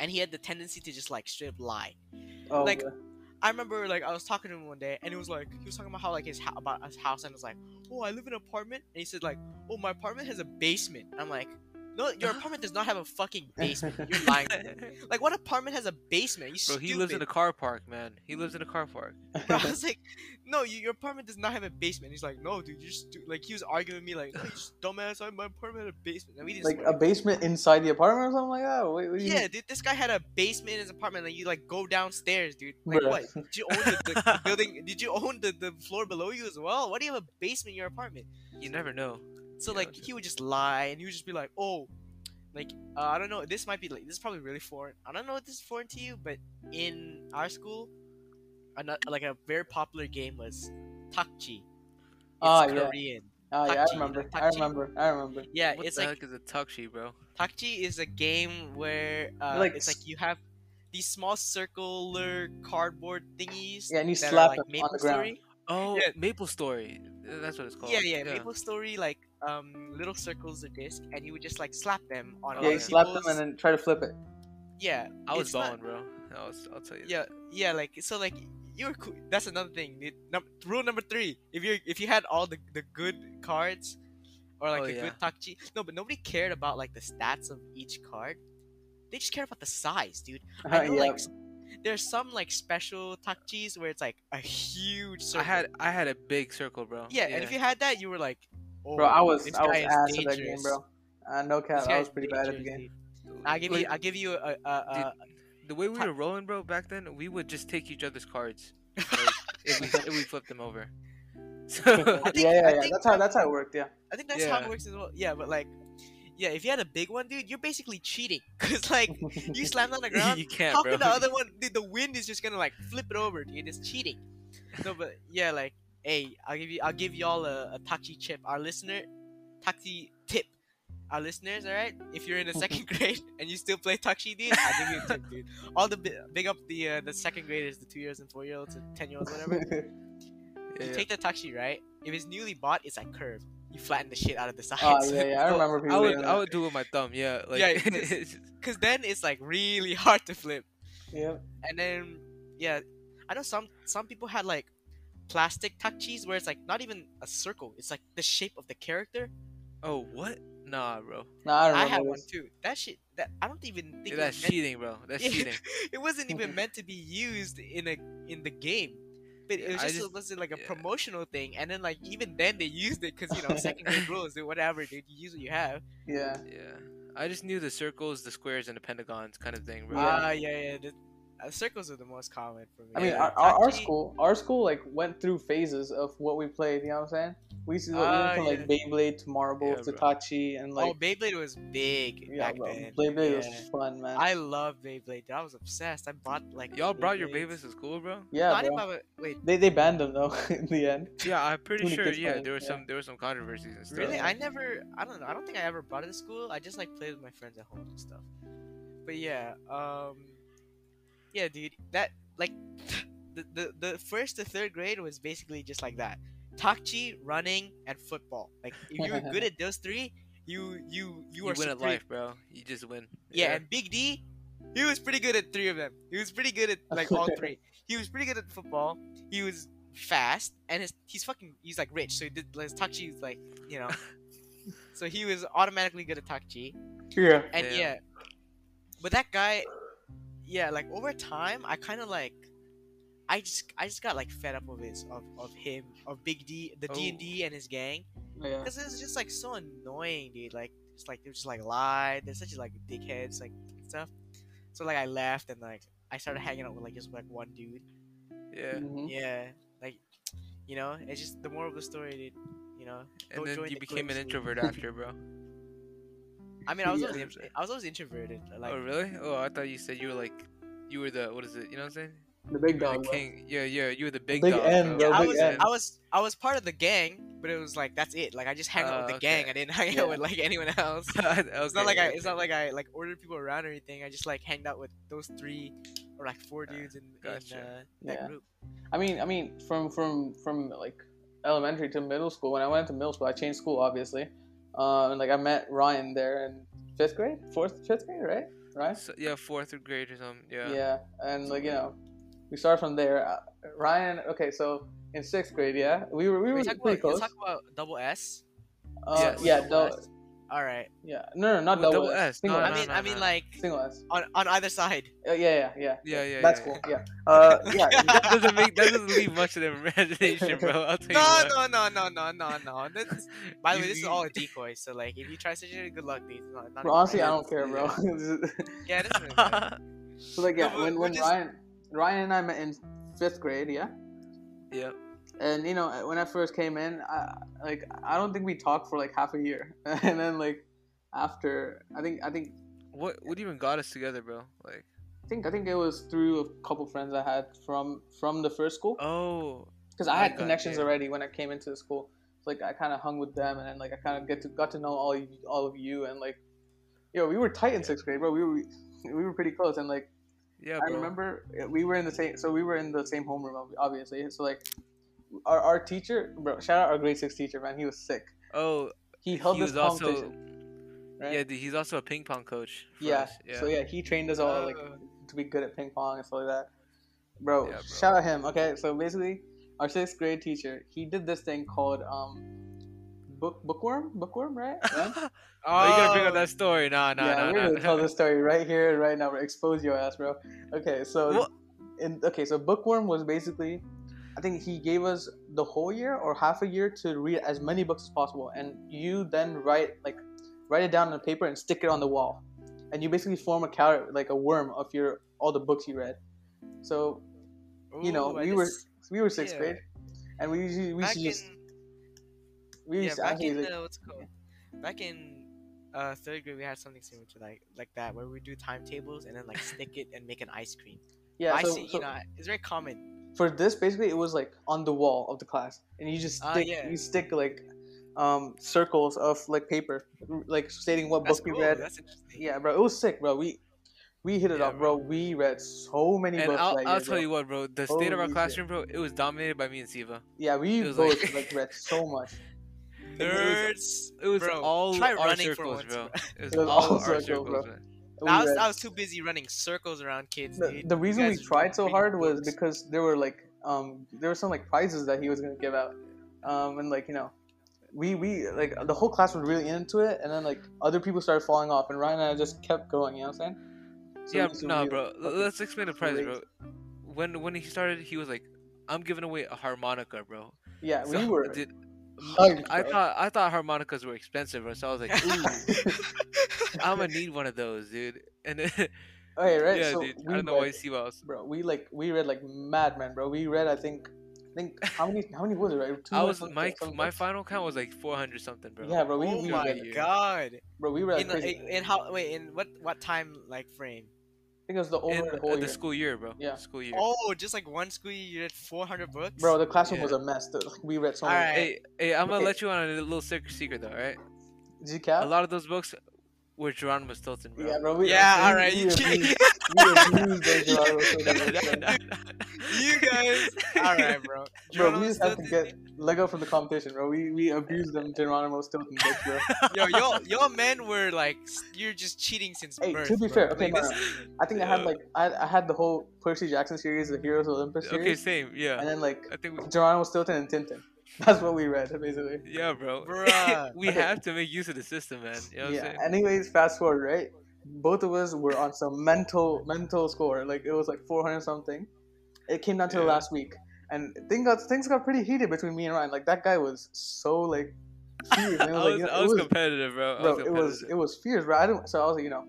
and he had the tendency to just like straight up lie. oh, like, yeah. I remember like I was talking to him one day, and he was like he was talking about how like his about his house, and I was like, oh, I live in an apartment, and he said like, oh, my apartment has a basement. I'm like, no, your apartment does not have a fucking basement. You're lying. to me." Like, what apartment has a basement? You Bro, stupid. he lives in a car park, man. He lives in a car park. Bro, I was like, no, you, your apartment does not have a basement. He's like, no, dude, you just do-" like he was arguing with me like, no, you just dumbass. I- My apartment had a basement. And we didn't like a basement inside the apartment or something like that. Wait, what do you yeah, dude, this guy had a basement in his apartment. Like you like go downstairs, dude. Like Bruh. what? Did you own the, the, the building? Did you own the, the floor below you as well? Why do you have a basement in your apartment? You never know. So Yeah, like okay. he would just lie and he would just be like, oh, like uh, I don't know. This might be like this is probably really foreign. I don't know if this is foreign to you, but in our school, ano- like a very popular game was Takchi. It's yeah. Korean. Oh yeah, I remember. like I remember. I remember. Yeah, What it's the like heck is a takshi, bro? Takchi is a game where uh, Like it's s- like you have these small circular cardboard thingies. Yeah, and you slap like them on Maple the ground. Story. Oh, Yeah. Maple Story. That's what it's called. Yeah, yeah, Maple Story, like um, little circles of disc, and you would just like slap them on. Yeah, other you slap them and then try to flip it. yeah, I was it's not- bro. I was, I'll tell you. Yeah, yeah, like so, like you were cool. That's another thing. dude. Num- rule number three: if you if you had all the the good cards, or like Oh, the yeah. good takchi, no, but nobody cared about like the stats of each card. They just care about the size, dude. I know, yeah. like there's some like special takchis where it's like a huge circle. I had I had a big circle, bro. yeah, and if you had that, you were like, oh, bro, I was I was guy is ass at that game, bro. Uh, no This cap, I was pretty bad at the game. I'll give you. I'll give you a. a, a the way we were rolling, bro, back then, we would just take each other's cards like, if we if we flipped them over. So think- yeah, yeah, yeah. think- That's how that's how it worked. Yeah. I think that's how it works as well. Yeah, but like, yeah, if you had a big one, dude, you're basically cheating. Cause like you slammed on the ground. you can't, How bro. can the other one? Dude, the wind is just gonna like flip it over, dude. It's cheating. No, but yeah, like, hey, I'll give you, I'll give y'all a, a tachi chip. Our listener, tachi tip. Our listeners, all right. If you're in the second grade and you still play tachi, dude, I'll give you a tip, dude. All the big up the uh, the second graders, the two years and four year olds, and ten year olds, whatever. Yeah, You take the tachi, right? If it's newly bought, it's like curved. You flatten the shit out of the sides. Oh yeah, yeah. I remember people I would I that. would do it with my thumb. Yeah, like Yeah, it's it's- just- Cause then it's like really hard to flip. Yeah. And then yeah, I know some some people had like plastic tachis where it's like not even a circle. It's like the shape of the character. oh what? Nah, bro. Nah, I I remember. had one too. That shit. That I don't even think Yeah, it that's meant- cheating, bro. That's cheating. it wasn't even meant to be used in a in the game. But it was just, just- was like a yeah. promotional thing, and then like even then they used it because you know second grade rules, dude, whatever, dude. You use what you have. Yeah. Yeah. I just knew the circles, the squares, and the pentagons kind of thing, bro. Ah, yeah, yeah. The, uh, circles are the most common for me. I mean, Yeah. our, our, our school, our school, like went through phases of what we played. You know what I'm saying? We used to go we went from like yeah. Beyblade to Marbles Yeah, to bro. Tachi and like oh, Beyblade was big yeah, back bro. then. Beyblade yeah. was fun, man. I love Beyblade. Dude. I was obsessed. I bought like Y'all brought your Beyblades. babies to school, bro? Yeah, I didn't bro. buy it. Wait, They they banned them though in the end. Yeah, I'm pretty sure. Yeah, playing, there was yeah. some there was some controversies and stuff. really? I never. I don't know. I don't think I ever brought it to school. I just like played with my friends at home and stuff. But yeah, um, yeah, dude. That like the the, the first to third grade was basically just like that. Takchi, running, and football. Like if you were good at those three, you you you, You, are win at life, bro. You just win. Yeah, and Big D, he was pretty good at three of them. He was pretty good at like all three. He was pretty good at football. He was fast, and his he's fucking he's like rich, so he did his Takchi was like you know, so he was automatically good at Takchi. Yeah. And Damn. yeah, but that guy, yeah, like over time, I kind of like, I just I just got like fed up of his of, of him of Big D, the D and D and his gang. Yeah. Because it's just like so annoying, dude. Like, it's like they're just like lie. They're such like dickheads, like and stuff. So like I left and like I started hanging out with like just like one dude. Yeah. Mhm. Yeah, like you know, it's just the moral of the story, dude. You know, And then join you the became an introvert after, bro. I mean, I was always I was always introverted. Like, oh really? Oh, I thought you said you were like, you were the what is it? You know what I'm saying? The big You dog. the bro. king. Yeah, yeah. You were the big, Big dog. N, bro, I big was N. I was I was part of the gang, but it was like that's it. Like I just hang out with the gang. I didn't hang Yeah. out with like anyone else. okay, It's not like I. It's not like I like ordered people around or anything. I just like hanged out with those three or like four Uh, dudes in, gotcha. in uh, that Yeah. group. I mean, I mean, from from from like elementary to middle school. When I went to middle school, I changed school, obviously. Uh, and like I met Ryan there in fifth grade, fourth, fifth grade, right? Right? So, yeah, fourth grade or something. Yeah. Yeah. And like you know, we start from there. Uh, Ryan. Okay, so in sixth grade, yeah, we were we We were talk pretty about, you close. talk about double S. Uh, Yes. Yeah. Double, S? All right. yeah. No, no, not Well, double, double S. S, Single no, I S. mean, I no, mean, no. like Single S. on on either side. Uh, yeah, yeah, yeah. Yeah, yeah, That's yeah, cool. Yeah. Uh, yeah. that doesn't make that doesn't leave much of the imagination, bro. I'll tell you No, no, no, no, no, no, no. That's, by the way, You- this is all a decoy. So like, if you try such a good luck, dude. Not, not Bro, even honestly, I don't care, bro. Yeah, this is so like, yeah, No, when when just- Ryan Ryan and I met in fifth grade, yeah. yeah. And you know when I first came in, I like I don't think we talked for like half a year, and then like after I think I think What what even got us together, bro? Like, I think I think it was through a couple friends I had from from the first school oh, because I had connections already when I came into the school. So, like I kind of hung with them, and then like I kind of get to got to know all you, all of you, and like yo, we were tight in sixth grade, bro. We were we were pretty close, and like yeah, I remember uh, we were in the same so we were in the same homeroom obviously. So like our our teacher, bro, shout out our grade six teacher, man. He was sick. Oh, He held he this was also right? yeah. dude, He's also a ping pong coach. Yeah. yeah. So yeah, he trained us all like Uh, to be good at ping pong and stuff like that. Bro, Yeah, bro. shout out him. Okay, so basically, our sixth grade teacher, he did this thing called um, book bookworm, bookworm, right? right? oh, you gotta bring up oh, that story. Nah, nah, yeah, nah, we're nah. gonna tell this story right here, right now. Bro. Expose your ass, bro. Okay, so in okay, so bookworm was basically, I think he gave us the whole year or half a year to read as many books as possible, and you then write like, write it down on paper and stick it on the wall, and you basically form a cal- like a worm of your all the books you read. So you know, Ooh, we were we were sixth yeah. grade, and we usually we back to just in we yeah used to back in like, uh, what's called back in uh third grade we had something similar to like like that where we do timetables and then like stick it and make an ice cream. yeah. I So, see, so you know, it's very common. For this basically it was like on the wall of the class, and you just Ah, stick yeah. you stick like um circles of like paper, like stating what That's book cool. we read. That's. Yeah, bro, it was sick, bro. We we hit it Yeah, up, bro. We read so many And books I'll, that I'll year, tell bro. you what, bro. The state of our Holy shit. classroom, bro, it was dominated by me and Siva. Yeah, we It was both like- like read so much. Nerds. It was Bro, all try our running for circles, once, bro. bro. It was, It was all, all our circles, circles, bro. man. I was I was too busy running circles around kids, the, the reason we tried so hard was because there were like um there were some like prizes that he was gonna give out. Um and like you know we we like the whole class was really into it and then like other people started falling off and Ryan and I just kept going you know what I'm saying? So yeah, we used no, bro. Let's explain the prize, bro. When when he started, he was like, "I'm giving away a harmonica, bro." yeah we were. Did, hyped, I thought I thought harmonicas were expensive. So I was like, "Ooh, I'm gonna need one of those, dude." And then, okay right yeah, so dude. we I don't know why read, Siva was. bro we like we read like madman bro we read I think I think how many how many was it right Two I was my my like- final count was like 400 something, bro. yeah bro we, oh we my read god! bro we read In, crazy. in how wait in what what time like frame? I think it was the over In the uh, whole the year school year, bro. Yeah. School year. Oh, just like one school year, you read 400 books. bro the classroom Yeah. was a mess dude. we read so much Alright. Hey, hey, I'm gonna Okay. let you on a little secret, secret though, alright? did you cap A lot of those books were Geronimo Stilton, bro. yeah bro we, Yeah, all right, we you abused- we abused those Geronimo Stilton No, books, no, bro. no, no. you guys. All right, bro. Bro, Geronimo we just have to Stilton, get Lego from the competition, bro. We we abused them Geronimo Stilton books, bro. Yo, y'all, y'all men were like, you're just cheating since Hey, birth. to be bro. fair, okay, Like, no, this- I think I had like I, I had the whole Percy Jackson series, the Heroes of Olympus series. Okay, same, yeah. and then like I think we, Geronimo Stilton and Tintin. That's what we read basically. yeah, bro. We Okay. have to make use of the system, man. You know what yeah. I'm? Anyways, fast forward, right? Both of us were on some mental mental score. Like it was like 400 something. It came down to the last week, and things got things got pretty heated between me and Ryan. Like that guy was so like fierce. and it I was, was, like, you know, I it was was competitive, bro. I bro, was it was it was fierce, bro. I didn't. So I was like, you know,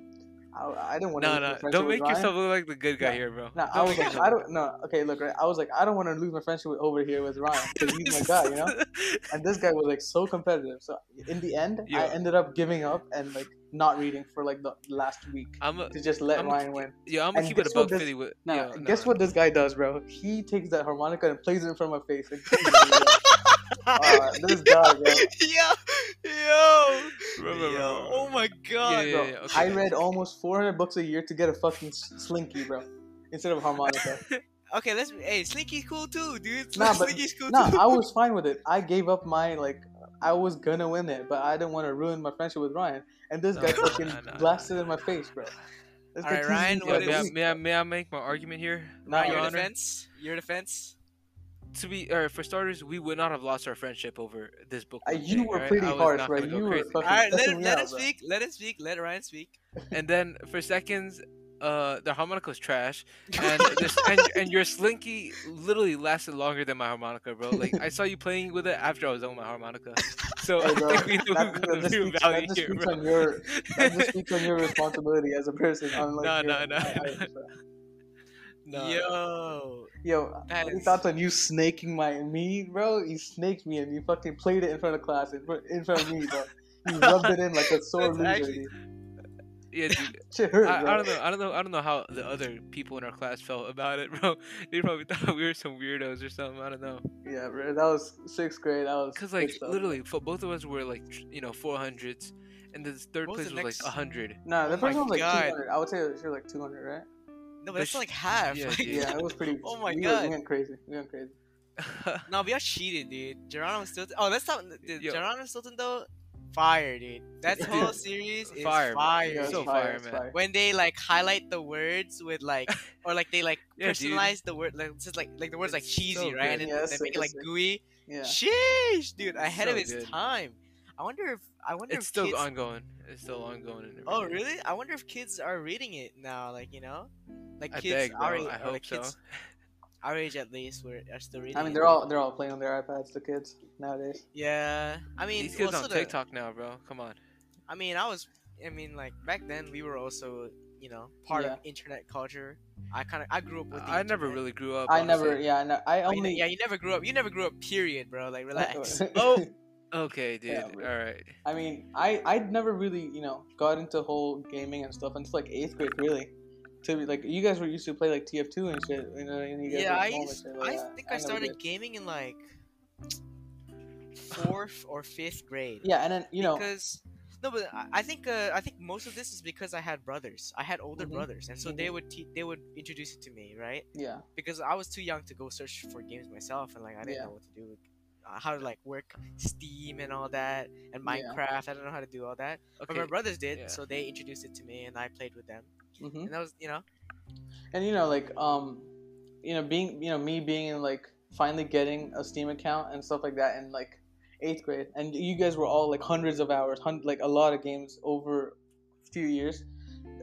I, I didn't want to. No, no, don't make yourself look like the good guy No, here, bro. No, I Don't was like, I don't. No, okay, look, right. I was like, I don't want to lose my friendship with, over here with Ryan because he's my guy, you know. And this guy was like so competitive. So in the end, I ended up giving up and like not reading for like the last week I'm a, to just let I'm- Ryan win. yeah, I'm gonna keep it a what this- fifty with. Now, yeah, guess no. what this guy does, bro? He takes that harmonica and plays it in front of my face. Like, uh, this guy, yo, yo, Bro, bro, yo. bro, Oh my god. Yeah, yeah, Bro, yeah, okay. I read almost 400 books a year to get a fucking slinky, bro, instead of harmonica. Okay, let's. Hey, Slinky's cool too, dude. Nah, but- Slinky's cool no, too. I was fine with it. I gave up my like. I was gonna win it, but I didn't want to ruin my friendship with Ryan. And this guy No, no, fucking no, no, blasted in my face, bro. This Alright, Ryan, me what like a may, I, is- may, I, may I make my argument here? Nah, Your Your Your Honor? defense. Your defense. To be, or for starters, we would not have lost our friendship over this book. Uh, you thing, were alright? pretty harsh, go You were All right, let him let out, him bro. speak. Let him speak. Let Ryan speak. And then for seconds, uh, the harmonica was trash, and this and, and your slinky literally lasted longer than my harmonica, bro. Like I saw you playing with it after I was done with my harmonica. So Hey, bro, I think we know that, who got the just real value that just here, bro. on your that just speaks on your responsibility as a person. Unlike No, no, no, no. Yo. Yo, That any is- thoughts on you snaking my me, bro? You snaked me and you fucking played it in front of class, in front, in front of me, bro. You rubbed it in like a sore loser. actually- dude. Yeah, dude. Hurt, I. I don't know. I don't know. I don't know how the other people in our class felt about it, bro. They probably thought we were some weirdos or something. I don't know. Yeah, bro. That was sixth grade. That was Cause like literally, for both of us were like you know four hundreds, and the third What was place the was next- like a hundred. Nah, the Oh first my one was like 200. I would say she was like 200, right? No, but But that's like half. yeah, like. Yeah, it was pretty. Oh my we God. Were, we went crazy. We went crazy. No, we all cheated, dude. Geronimo Stilton. Oh, let's talk. Dude, Yo. Geronimo Stilton though, fire, dude. That whole series is Fire, fire. bro. Yeah, so fire, fire, man. fire. when they like highlight the words with like, or like they like Yeah, dude. personalize the word, like just like like the words like cheesy, so right? And good. then Yeah, they it's make it like it's gooey. Yeah. Sheesh, dude, ahead of So its good. time. I wonder if I wonder if it's if still kids. ongoing. It's still ongoing. And Oh really? I wonder if kids are reading it now. Like you know, like I kids beg, bro. our age, I hope like, so. kids our age at least, were are still reading. I mean, they're all they're all playing on their iPads. The kids nowadays. Yeah, I mean, These kids well, on so the- TikTok now, bro. Come on. I mean, I was I mean, like back then we were also, you know, part of internet culture. I kind of I grew up with. The I never really grew up. I never, honestly. yeah, I, ne- I Oh, you ne- only. yeah, you never grew up. You never grew up. Period, bro. Like relax. Oh. oh Okay, dude. Yeah, bro. All right. I mean, I I never really you know got into whole gaming and stuff until like eighth grade really. To be like you guys were used to play like TF2 and shit. You know, and you guys yeah, were I used, shit I that. think I never started did. gaming in like fourth or fifth grade. Yeah, and then you know, because no, but I- I think uh, I think most of this is because I had brothers. I had older Mhm. brothers, and so they Mhm. would te- they would introduce it to me, right? yeah, Because I was too young to go search for games myself, and like I didn't Yeah. know what to do, how to like work Steam and all that, and Yeah. Minecraft. I don't know how to do all that, but my brothers did, yeah. so they introduced it to me, and I played with them, hmm and that was you know and you know like um, you know being you know me being in like finally getting a Steam account and stuff like that in like eighth grade, and you guys were all like hundreds of hours, hun- like a lot of games over a few years.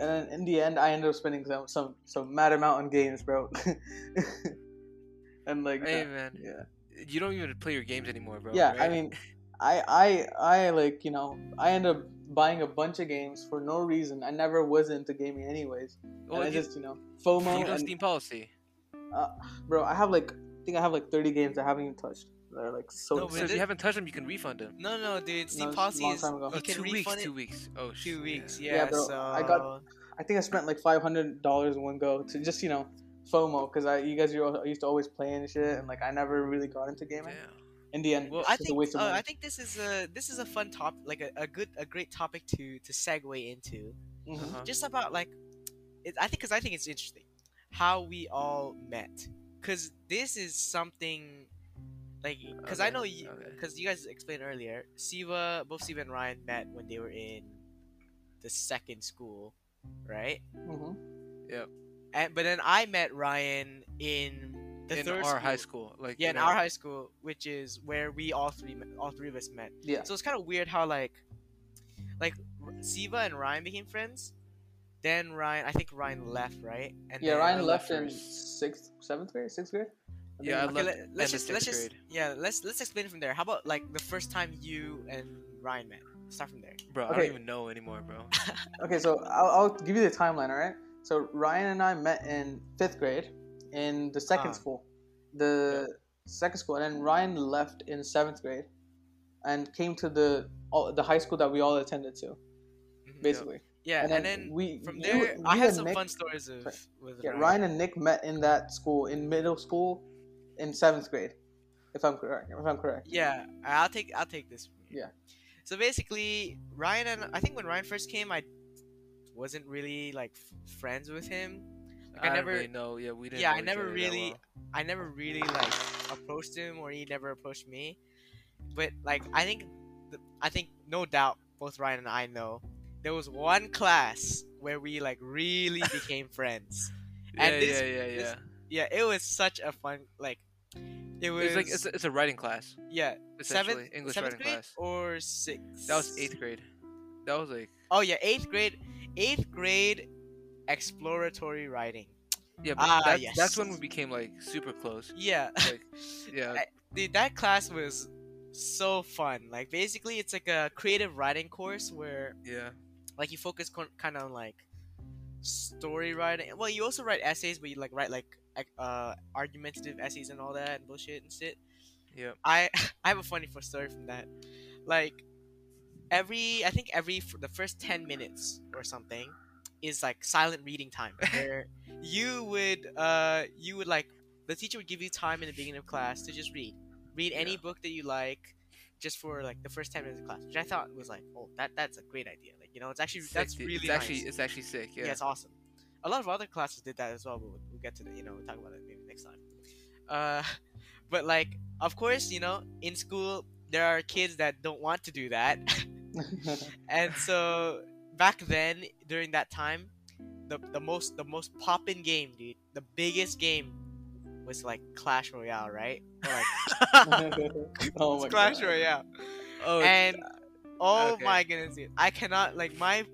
And then in the end, I ended up spending some some some mad amount on games, bro. and like, Hey uh, man, yeah. You don't even play your games anymore, bro. yeah i mean I, I i like you know i end up buying a bunch of games for no reason i never was into gaming anyways well, and i you, just you know fomo you know and, Steam policy. Uh, bro i have like i think i have like 30 games i haven't even touched they're like so No, So if you haven't touched them, you can refund them. no no dude Steam it's a policy long is time ago. you Oh, can two weeks. refund it Two weeks. Oh, two weeks yeah. yeah, Yeah, bro, so I got- i think i spent like $500 in one go to just you know fomo because i you guys you used to always play and shit and like i never really got into gaming Damn. in the end Well, it's I think a waste of uh, money I think this is a this is a fun top like a, a good a great topic to to segue into Mhm. Uh-huh. just about like it, I think because I think it's interesting how we all met because this is something like because I Okay, know you okay. because you guys explained earlier Siva both Siva and Ryan met when they were in the second school right Mhm. And but then I met Ryan in the in third our high school. school, like yeah in know, our high school which is where we all three met- all three of us met yeah so it's kind of weird how like, like Siva and Ryan became friends. Then Ryan, I think Ryan left, right? And yeah then- ryan left left in sixth seventh grade sixth grade I Yeah, I. Okay, left let, us just let's just grade. yeah let's let's explain from there. How about like the first time you and Ryan met? Start from there. bro. I don't even know anymore, bro. Okay, so I'll, I'll give you the timeline, all right? So Ryan and I met in fifth grade in the second Ah. school, the second school, and then Ryan left in seventh grade, and came to the all, the high school that we all attended to, Mhm. basically. Yeah, and and, then then we- from there, you I had some Nick- fun stories of with Yeah, Ryan. Ryan and Nick met in that school in middle school, in seventh grade, if I'm correct. If I'm correct. Yeah, I'll take I'll take this. Yeah. So basically, Ryan and I think when Ryan first came, I wasn't really like f- friends with him. Like, I, I never, really know. Yeah, we didn't. Yeah, I never really- well. I never really like approached him, or he never approached me. But like, I think, th- I think no doubt, both Ryan and I know there was one class where we like really became friends. Yeah, and this- yeah, yeah, yeah. Yeah, it was such a fun like. It was It's like it's a, it's a writing class, yeah seventh English seventh writing class. or sixth. That was eighth grade. That was like Oh yeah, eighth grade. Eighth grade exploratory writing. yeah, but Ah, that's, that's when we became like super close. Yeah, Like yeah, I- dude, that class was so fun. Like basically, it's like a creative writing course where yeah. like you focus kind of on like story writing. Well, you also write essays, but you like write like uh argumentative essays and all that and bullshit and shit. Yeah. I I have a funny story from that. Like every I think every the first ten minutes or something is like silent reading time where you would uh you would like the teacher would give you time in the beginning of class to just read read any Yeah. book that you like just for like the first 10 minutes of class which i thought was like oh that that's a great idea like you know it's actually Sick, that's really it's nice. actually it's actually sick. Yeah. yeah. it's awesome a lot of other classes did that as well but we'll, we'll get to the you know we'll talk about it maybe next time uh but like of course you know in school there are kids that don't want to do that and so back then during that time the, the most the most poppin' game dude the biggest game was like clash royale right or like oh my clash God. royale oh, and oh okay. my goodness dude i cannot like my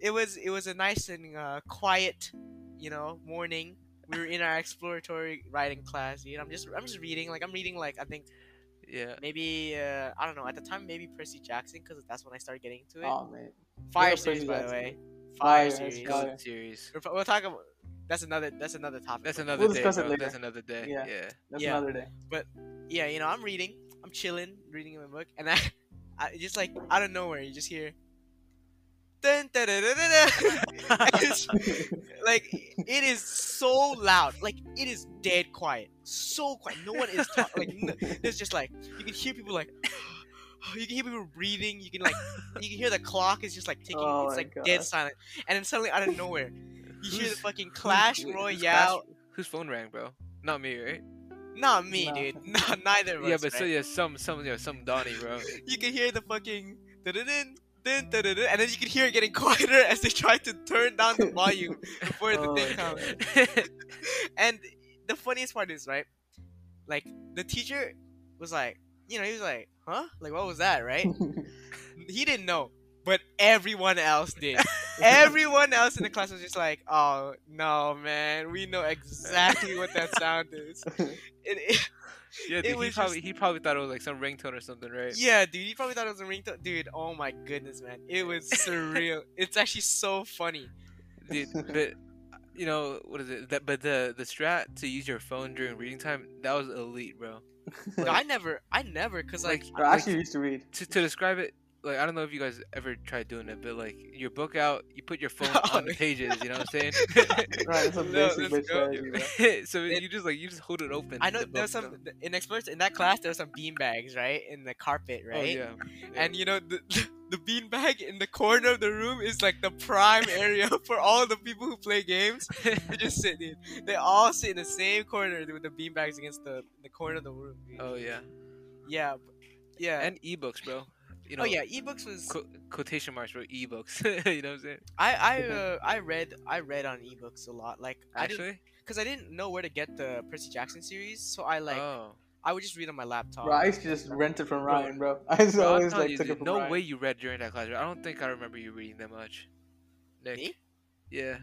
it was it was a nice and uh, quiet you know morning we were in our exploratory writing class dude i'm just i'm just reading like i'm reading like i think yeah. maybe uh, i don't know at the time maybe percy jackson because that's when i started getting into it Oh man. Fire up series, Percy by the way. Fire, Fire, series. Fire. Series. We're, we'll talk about. That's another. That's another topic. That's another We'll day, discuss it later. That's another day. Yeah. Yeah. That's Yeah. another day. But yeah, you know, I'm reading. I'm chilling, reading in my book, and I, I just like out of nowhere, you just hear. Dun, dun, dun, dun, dun, dun. Like it is so loud like it is dead quiet so quiet no one is talking like n- there's just like you can hear people like you can hear people breathing you can like you can hear the clock is just like ticking Oh it's like dead silent and then suddenly out of nowhere you hear the fucking clash who's- who's royale Clash- Whose phone rang, bro? Not me, right? not me No. dude not neither of Yeah, us, Yeah, but so right? yeah, some some yeah, some Donnie, bro. you can hear the fucking and then you can hear it getting quieter as they try to turn down the volume before the Oh thing my comes and the funniest part is right like the teacher was like you know he was like huh? Like what was that? Right? He didn't know but everyone else did. Everyone else in the class was just like oh no man. We know exactly what that sound is. It, it- yeah, It dude, he probably just- he probably thought it was like some ringtone or something, right? yeah dude he probably thought it was a ringtone dude oh my goodness man it was surreal it's actually so funny dude. But you know what is it? That but the the strat to use your phone during reading time that was elite, bro. No, i never i never because like, Like, Bro, I actually used to read. to, to describe it, like I don't know if you guys ever tried doing it, but like your book out, you put your phone Oh, on the pages. You know what I'm saying? Right, a No, basic go. strategy, bro. so It- you just like you just hold it open. I know the there was book, some you in experts in that class. There were some bean bags, right, in the carpet, oh, right? Oh yeah. And you know the the bean bag in the corner of the room is like the prime area for all the people who play games. They just sit, dude. They all sit in the same corner with the bean bags against the the corner of the room. dude. oh yeah. yeah, yeah. And ebooks, bro. You know, oh yeah, ebooks was. qu- quotation marks for ebooks. you know what I'm saying? I I uh, I read I read on ebooks a lot. Like Actually, because I didn't know where to get the Percy Jackson series, so I like oh. I would just read on my laptop. Bro, I used to just rent it from Ryan, bro. I just Bro, always telling like you, took dude, it from no Ryan. way you read during that class. bro. I don't think I remember you reading that much. Nick. Me? Yeah.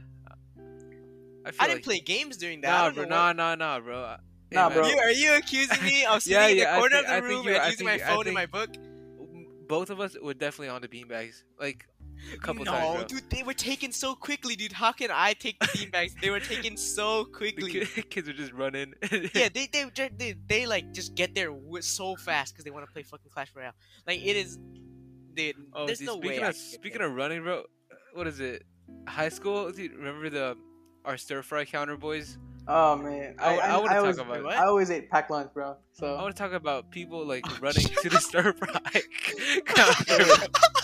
I, feel I didn't like- play games during that. I Nah, don't bro. know what- Nah, nah, nah, bro. Hey, Nah, man, bro. You, are you accusing me of sitting Yeah, in the corner think- of the think room you- and I using my think- I phone in my book? Both of us were definitely on the beanbags. Like a couple no, times. bro. dude, they were taken so quickly, dude. How can I take the beanbags? they were taken so quickly. ki- kids are just running. yeah, they, they they they they like just get there so fast because they want to play fucking Clash Royale. Like it is, dude. Oh, there's dude, no speaking way. Of speaking there. of running, bro. What is it? High school? Dude, remember the our stir fry counter boys? Oh man, I, I, I, I, want to talk always, about. What? I always ate packed lunch, bro. So I want to talk about people like running to the stir fry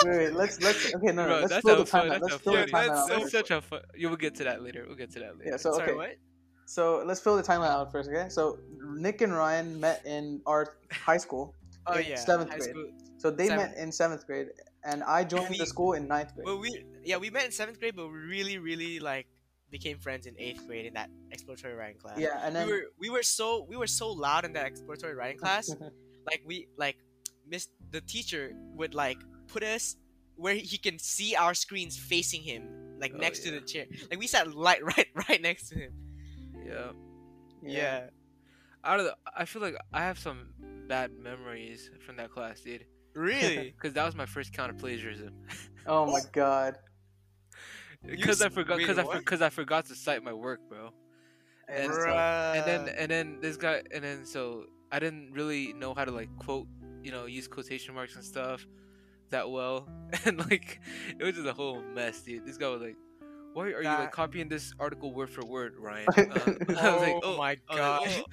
wait, wait, let's let's okay, no, no, Bro, let's fill the timeline. That's Let's fill the funny. Yeah, timeline that's out. That's such a fun. You will get to that later. We'll get to that later. Yeah, so Sorry, okay, what? so let's fill the timeline out first, okay? So Nick and Ryan met in our high school. Oh yeah, seventh high grade. school. So they Seventh. met in seventh grade, and I joined We- the school in ninth grade. But we yeah we met in seventh grade, but we really really like became friends in eighth grade in that exploratory writing class. Yeah, and then we were we were so we were so loud in that exploratory writing class. like we like miss the teacher would like put us where he can see our screens facing him, like Oh, next to the chair. Like we sat right right right next to him. Yeah. Yeah. Out of the, I feel like I have some bad memories from that class, dude. Really? Because that was my first counter plagiarism. Oh my god. Because I forgot. Because I what? because I forgot to cite my work, bro. And, so- and then and then this guy and then so I didn't really know how to like quote, you know, use quotation marks and stuff that well, and like it was just a whole mess, dude. This guy was like, "Why are you like copying this article word for word, Ryan?" Uh, I was like, oh, my god. like,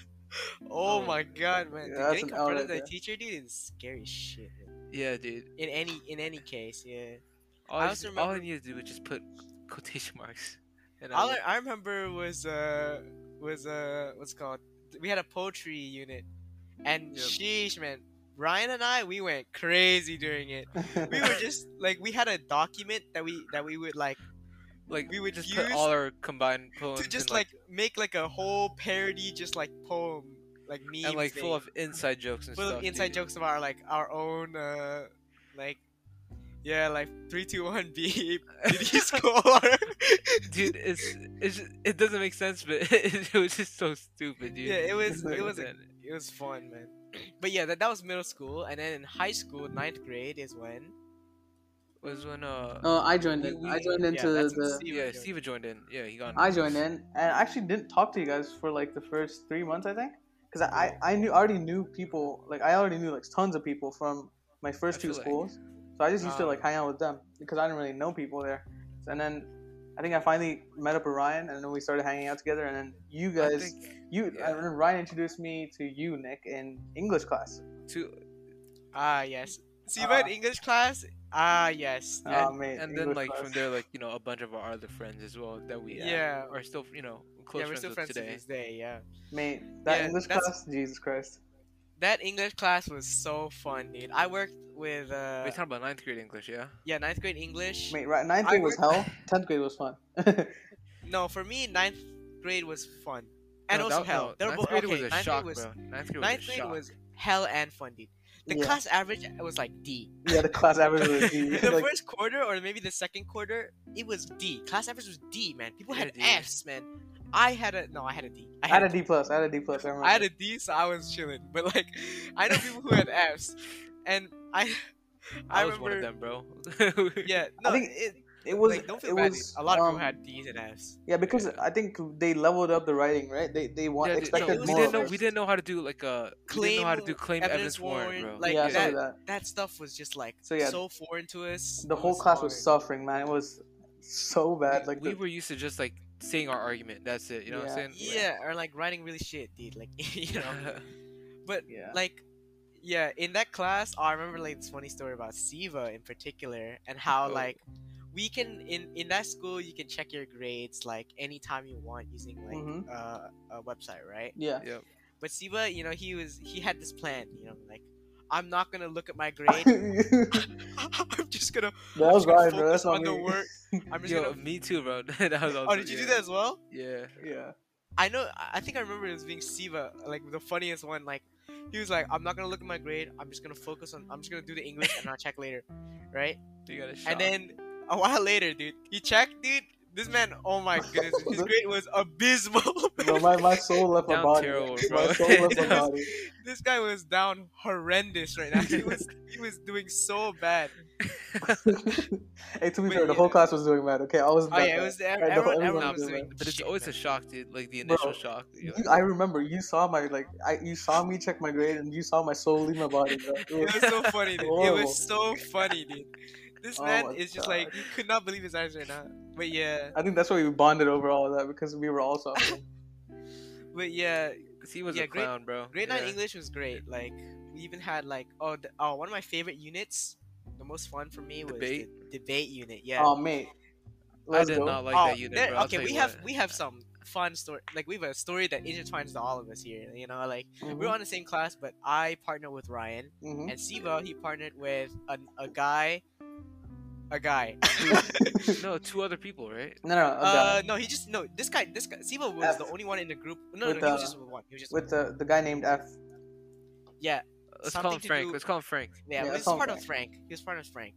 oh Oh. my god, man. Yeah, Dude, that's getting confronted by a teacher, dude, is scary shit. man. yeah, dude. In any in any case, yeah. All I I, also just, all I needed to do was just put quotation marks. And All I, I remember was uh was uh what's it called we had a poetry unit, and Yep. sheesh man, Ryan and I we went crazy during it. We were just like we had a document that we that we would like like we would just use put all our combined poems to just in, like make like a whole parody just like poem like memes and like full of inside jokes and full stuff. of inside dude. jokes of our like our own uh like yeah like three two one B did he score dude it's it's just, it doesn't make sense but it, was just so stupid dude yeah it was it was a, it was fun man but yeah that, that was middle school and then in high school ninth grade is when was when uh Oh, I joined We- in. we- I joined yeah, into the. Steve- yeah joined. Steve joined in. Yeah, he got. I joined in, and I actually didn't talk to you guys for like the first three months, I think, because I, I knew already knew people, like I already knew like tons of people from my first I two feel like- schools, so I just used to Ah. like hang out with them because I didn't really know people there, and then I think I finally met up with Ryan, and then we started hanging out together, and then you I guys, think you, yeah. Ryan introduced me to you, Nick, in English class. To Ah, yes. See, Ah. but English class. Ah, yes. and, Oh, mate, and then like class. from there, like you know, a bunch of our other friends as well that we uh, Yeah. are still you know close yeah, we're friends still with friends to today. this day. Yeah. Mate, that Yeah, English class, Jesus Christ. That English class was so fun, dude. I worked with uh, We're talking about ninth grade English, yeah. yeah, ninth grade English. Mate, right, ninth I grade was worked- hell. Tenth grade was fun. No, for me, ninth grade was fun, and No, also that- hell. no, They were ninth both grade okay. was a ninth shock, grade was bro. Ninth grade was a grade was hell and fun, dude. The Yeah. class average was like D. yeah, the class average was D. the like, first quarter or maybe the second quarter, it was D. Class average was D, man. People Yeah, had D. F s, man. I had a no, I had a D. I had a D plus. I had a D plus. I remember. I had a D, so I was chilling. But like, I know people who had Fs, and I, I, I, was remember. one of them, bro. Yeah, no, think it, it was. like don't feel it bad. was, a lot of um, people had D's and Fs. Yeah, because I think they leveled up the writing, right? They they want Yeah, expected it was we more. didn't know we didn't know how to do like uh we didn't know how to do claim evidence evidence, warrant, warrant, bro. like yeah, that- that. That stuff was just like So, yeah, so foreign to us. The It whole class was suffering, man. It was so bad. Like we the, were used to just like saying our argument. That's it. You know what I'm saying? Yeah, or like writing really shit, dude. Like you know, but yeah. like yeah in that class i remember like this funny story about siva in particular and how Oh. like we can in in that school you can check your grades like anytime you want using like Mhm. uh, a website right yeah. Yep. but siva you know he was he had this plan you know like i'm not gonna look at my grade i'm just gonna was gonna right, bro. focus That's not on the me. work. i'm just Yo, gonna me too, bro. That was oh did you do that as well Yeah. yeah. I know. I think I remember it was being Siva, like the funniest one. Like he was like, "I'm not gonna look at my grade. I'm just gonna focus on. I'm just gonna do the English and I'll check later, right?" You got a shot. And then a while later, dude, he checked, dude. This man, oh my goodness, his grade was abysmal. Bro, my, my soul left my body. terrible, my soul left my body. this guy was down horrendous right now. He was he was doing so bad. hey, to be But fair, the yeah. whole class was doing bad. Okay, I was. Oh yeah, it was everyone, the whole- everyone, everyone was was doing. doing but it's always man. a shock, dude. Like the Bro, initial shock. You're like, I remember you saw my like I you saw me check my grade and you saw my soul leave my body. Bro. It It was so funny, dude. It was so funny, dude. This Oh man my is just God. like he could not believe his eyes right now. But yeah, I think that's why we bonded over all of that because we were all suffering. but yeah, 'cause he was Yeah, a grade- clown, bro. Grade yeah. nine English was great. Like we even had like oh the, oh one of my favorite units. The most fun for me was Debate? the debate unit. Yeah. Oh mate, I let's did go. not like Oh, that unit, there- bro. Okay, we you have what. we have some fun story. Like we have a story that intertwines to all of us here. You know, like Mhm, we were on the same class, but I partnered with Ryan mhm. and Siva. He partnered with a, a guy. A guy. no two other people, right? No, no, no, uh, no, he just no. This guy, this guy, Siva was F. the only one in the group. No, With, no, he was just with one. He was just with the the guy named F. yeah. Let's call him Frank. do- Let's call him Frank. Yeah, Yeah, but that's he's all part Frank. of Frank. He was part of Frank.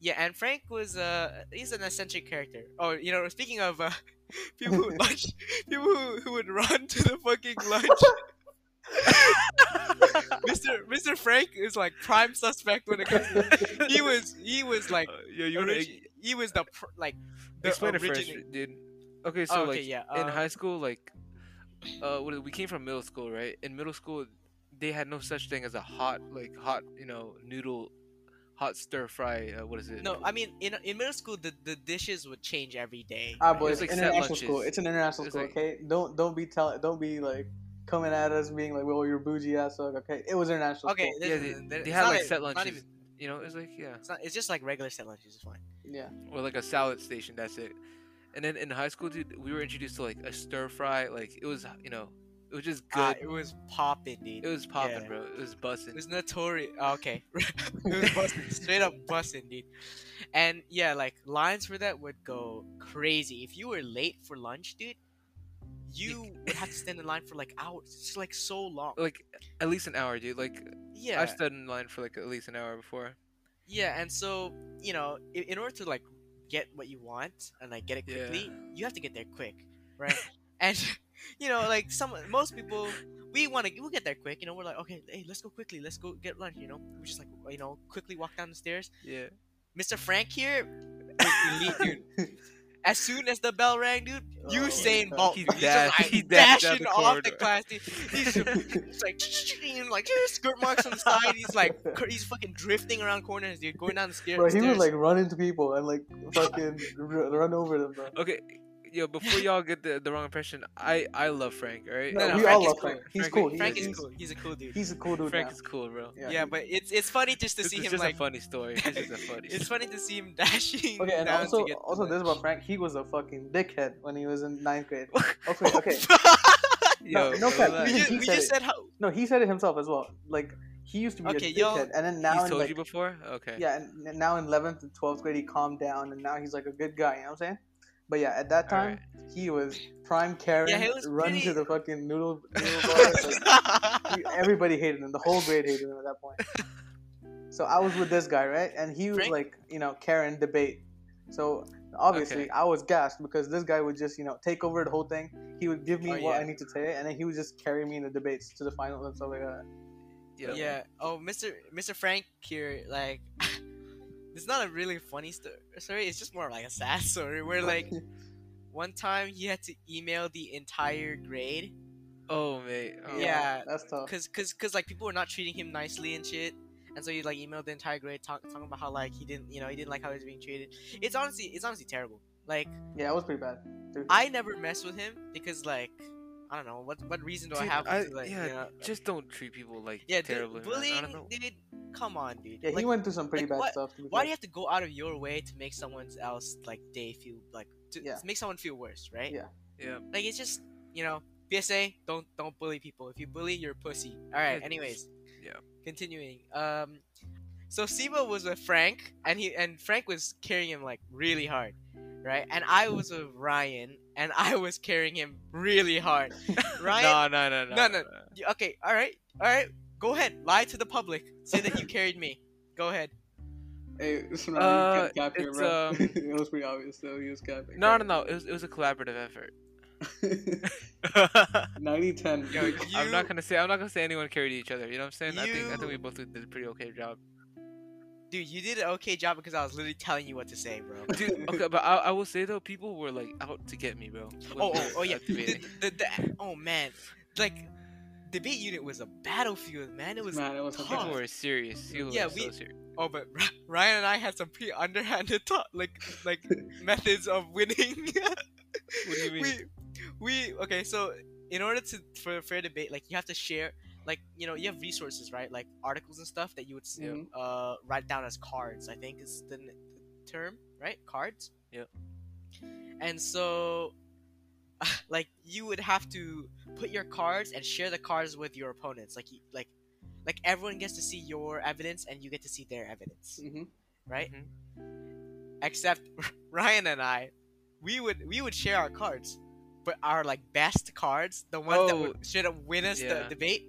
Yeah, and Frank was uh he's an eccentric character. Oh, you know, speaking of uh, people who lunch, people who, who would run to the fucking lunch. Mr. Mr. Frank is like prime suspect when it comes to he was he was like Uh, yeah, you wanna he was the pr- like the explain it first, dude. Okay, so Oh, okay, like yeah. in uh, high school, like uh, what, we came from middle school, right? In middle school, they had no such thing as a hot, like hot, you know, noodle, hot stir fry. Uh, what is it? no, I mean in in middle school the, the dishes would change every day. Ah, right? boys, It's like international school. It's an international It's school. like- okay, don't don't be telling, don't be like coming at us being like, well, you're bougie ass. Like, okay, it was international. Okay, school. yeah, they, they had like a- set not lunches. even- You know, it's like yeah, It's not. It's just like regular set lunches. It's fine. yeah. or like a salad station. That's it. And then in high school, dude, we were introduced to like a stir fry. Like it was, you know, it was just good. Ah, it was popping, dude. it was popping, yeah. bro. It was busting. It was notorious. okay, it was busting, straight up busting, dude. And yeah, like lines for that would go crazy. If you were late for lunch, dude, you would have to stand in line for like hours. It's like so long. Like at least an hour, dude. Like Yeah, I've stood in line for like at least an hour before. yeah. And so you know, in, in order to like get what you want and like get it Yeah. quickly, you have to get there quick, right? and you know, like some most people. We want to. We'll get there quick, you know. We're like, okay, hey, let's go quickly. Let's go get lunch, you know. We just like, you know, quickly walk down the stairs. Yeah. Mr. Frank here, elite, dude. As soon as the bell rang, dude, Oh, Usain God. Bolt, He he's just dashed- like he dashing the off the class, dude. He's just like, and like skirt marks on the side. He's like, he's fucking drifting around corners, dude, going down the stairs. Bro, he would like run into people and like fucking r- run over them, bro. Okay, yo, before y'all get the, the wrong impression, I I love Frank. All right, No, no, we Frank all is love cool. Frank. He's Frank- cool. He Frank is, is cool. He's a cool dude. he's a cool dude Frank now. is cool, bro. Yeah. Yeah, but it's it's funny just to This see is him just like. a funny story. This is a funny. It's funny to see him dashing. Okay, and down also to get also the this about Frank. He was a fucking dickhead when he was in ninth grade. Okay, okay. Yo, no cap, we just, he we said just said how. No, he said it himself as well. Like he used to be Okay, a yo, dickhead, and then now He's in told like you before. Okay. yeah, and and now in eleventh and twelfth grade he calmed down, and now he's like a good guy. You know what I'm saying? But yeah, at that time he was prime Karen, Yeah, was run pretty- to the fucking noodle noodle bar. like, everybody hated him. The whole grade hated him at that point. So I was with this guy, right? And he was Frank? like, you know, Karen debate. So obviously Okay. I was gassed because this guy would just, you know, take over the whole thing. He would give me Oh, what yeah. I need to say, and then he would just carry me in the debates to the final and stuff like that. Yeah. yeah. Oh, Mr. Mr. Frank here, like, it's not a really funny sto- story. It's just more like a sad story where, like, one time he had to email the entire grade, Oh mate. Oh. Yeah. that's tough. cause, cause, cause, like, people were not treating him nicely and shit. And so he like emailed the entire grade talk, talking about how like he didn't, you know, he didn't like how he was being treated. It's honestly, it's honestly terrible. Like, Yeah, it was pretty bad. Dude. I never mess with him because like, I don't know what what reason do I have I- to like, yeah, you know, just don't treat people like yeah, dude, terribly. I bullying, don't know. dude. Come on, dude. yeah, he went through some pretty like, bad what- stuff. Why do you have to go out of your way to make someone else like day feel like to, Yeah. make someone feel worse, right? Yeah. Yeah. Like it's just you know PSA don't don't bully people. If you bully, you're a pussy. All right. Anyways. Yeah. Continuing. Um, so Siva was with Frank, and he and Frank was carrying him like really hard, right? And I was with Ryan, and I was carrying him really hard. Ryan. No, no, no, no, No, no. you- Okay. All right. All right. Go ahead. Lie to the public. Say that you carried me. Go ahead. Hey, it's not Uh, cap here, it's, bro. um, it was pretty obvious, though. He was capping. No, no, no. It was it was a collaborative effort. 90 10. Yo, I'm not gonna say I'm not gonna say anyone carried each other. You know what I'm saying? I think I think we both did a pretty okay job. Dude, you did an okay job because I was literally telling you what to say, bro. Dude, okay, but I, I will say though, people were like out to get me, bro. Oh, oh, oh yeah. The, the, the, oh man, like debate unit was a battlefield, man. It was Man, it was tough. People were serious. People Yeah, were so we- serious. Oh, but Ryan and I had some pretty underhanded talk, like like methods of winning. What do you mean? We we okay. So in order to for a fair debate, like you have to share, like you know, you have resources, right? Like articles and stuff that you would s- Mhm. uh write down as cards. I think is the, the term, right? Cards. Yep. And so, like you would have to put your cards and share the cards with your opponents. Like like like everyone gets to see your evidence and you get to see their evidence, hmm right? Mhm. Except Ryan and I, we would we would share our cards, but our like best cards, the ones that Oh, would straight up win us yeah. the debate,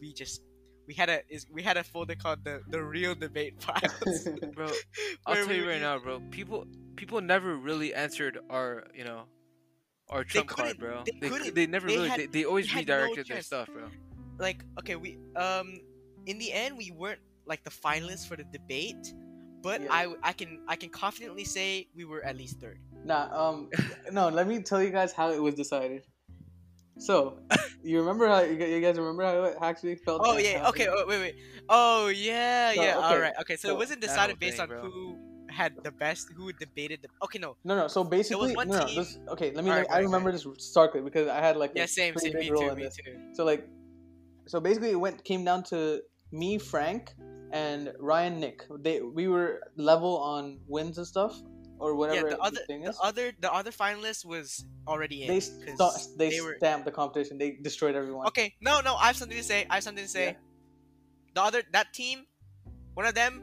we just we had a is we had a folder called the the real debate files. Bro, I'll tell you right now, bro. People people never really answered our, you know, our trump card, bro. they They, couldn't. they never They really had- they, they always they had no redirected their stuff, bro. like okay, we um in the end we weren't like the finalists for the debate, but Yeah. I I can I can confidently say we were at least third. Nah, um, no, let me tell you guys how it was decided. So, you remember how you guys remember how it actually felt? Oh yeah, how- okay, oh, wait wait. Oh yeah, So, yeah. All okay, right, okay. So, so it wasn't decided based thing, on bro. who had the best, who debated the. Okay, no. No, no. So basically, no, no. This, okay, let me. Go I remember this starkly because I had like Yeah, same, same. Me too, me this. too. So like, so basically, it went came down to me, Frank, and Ryan, Nick. They we were level on wins and stuff, or whatever Yeah, the other, thing the other, the other finalist was already in. they st- they, they were- stamped the competition. They destroyed everyone. Okay, no, no. I have something to say. I have something to say. Yeah. The other, that team, one of them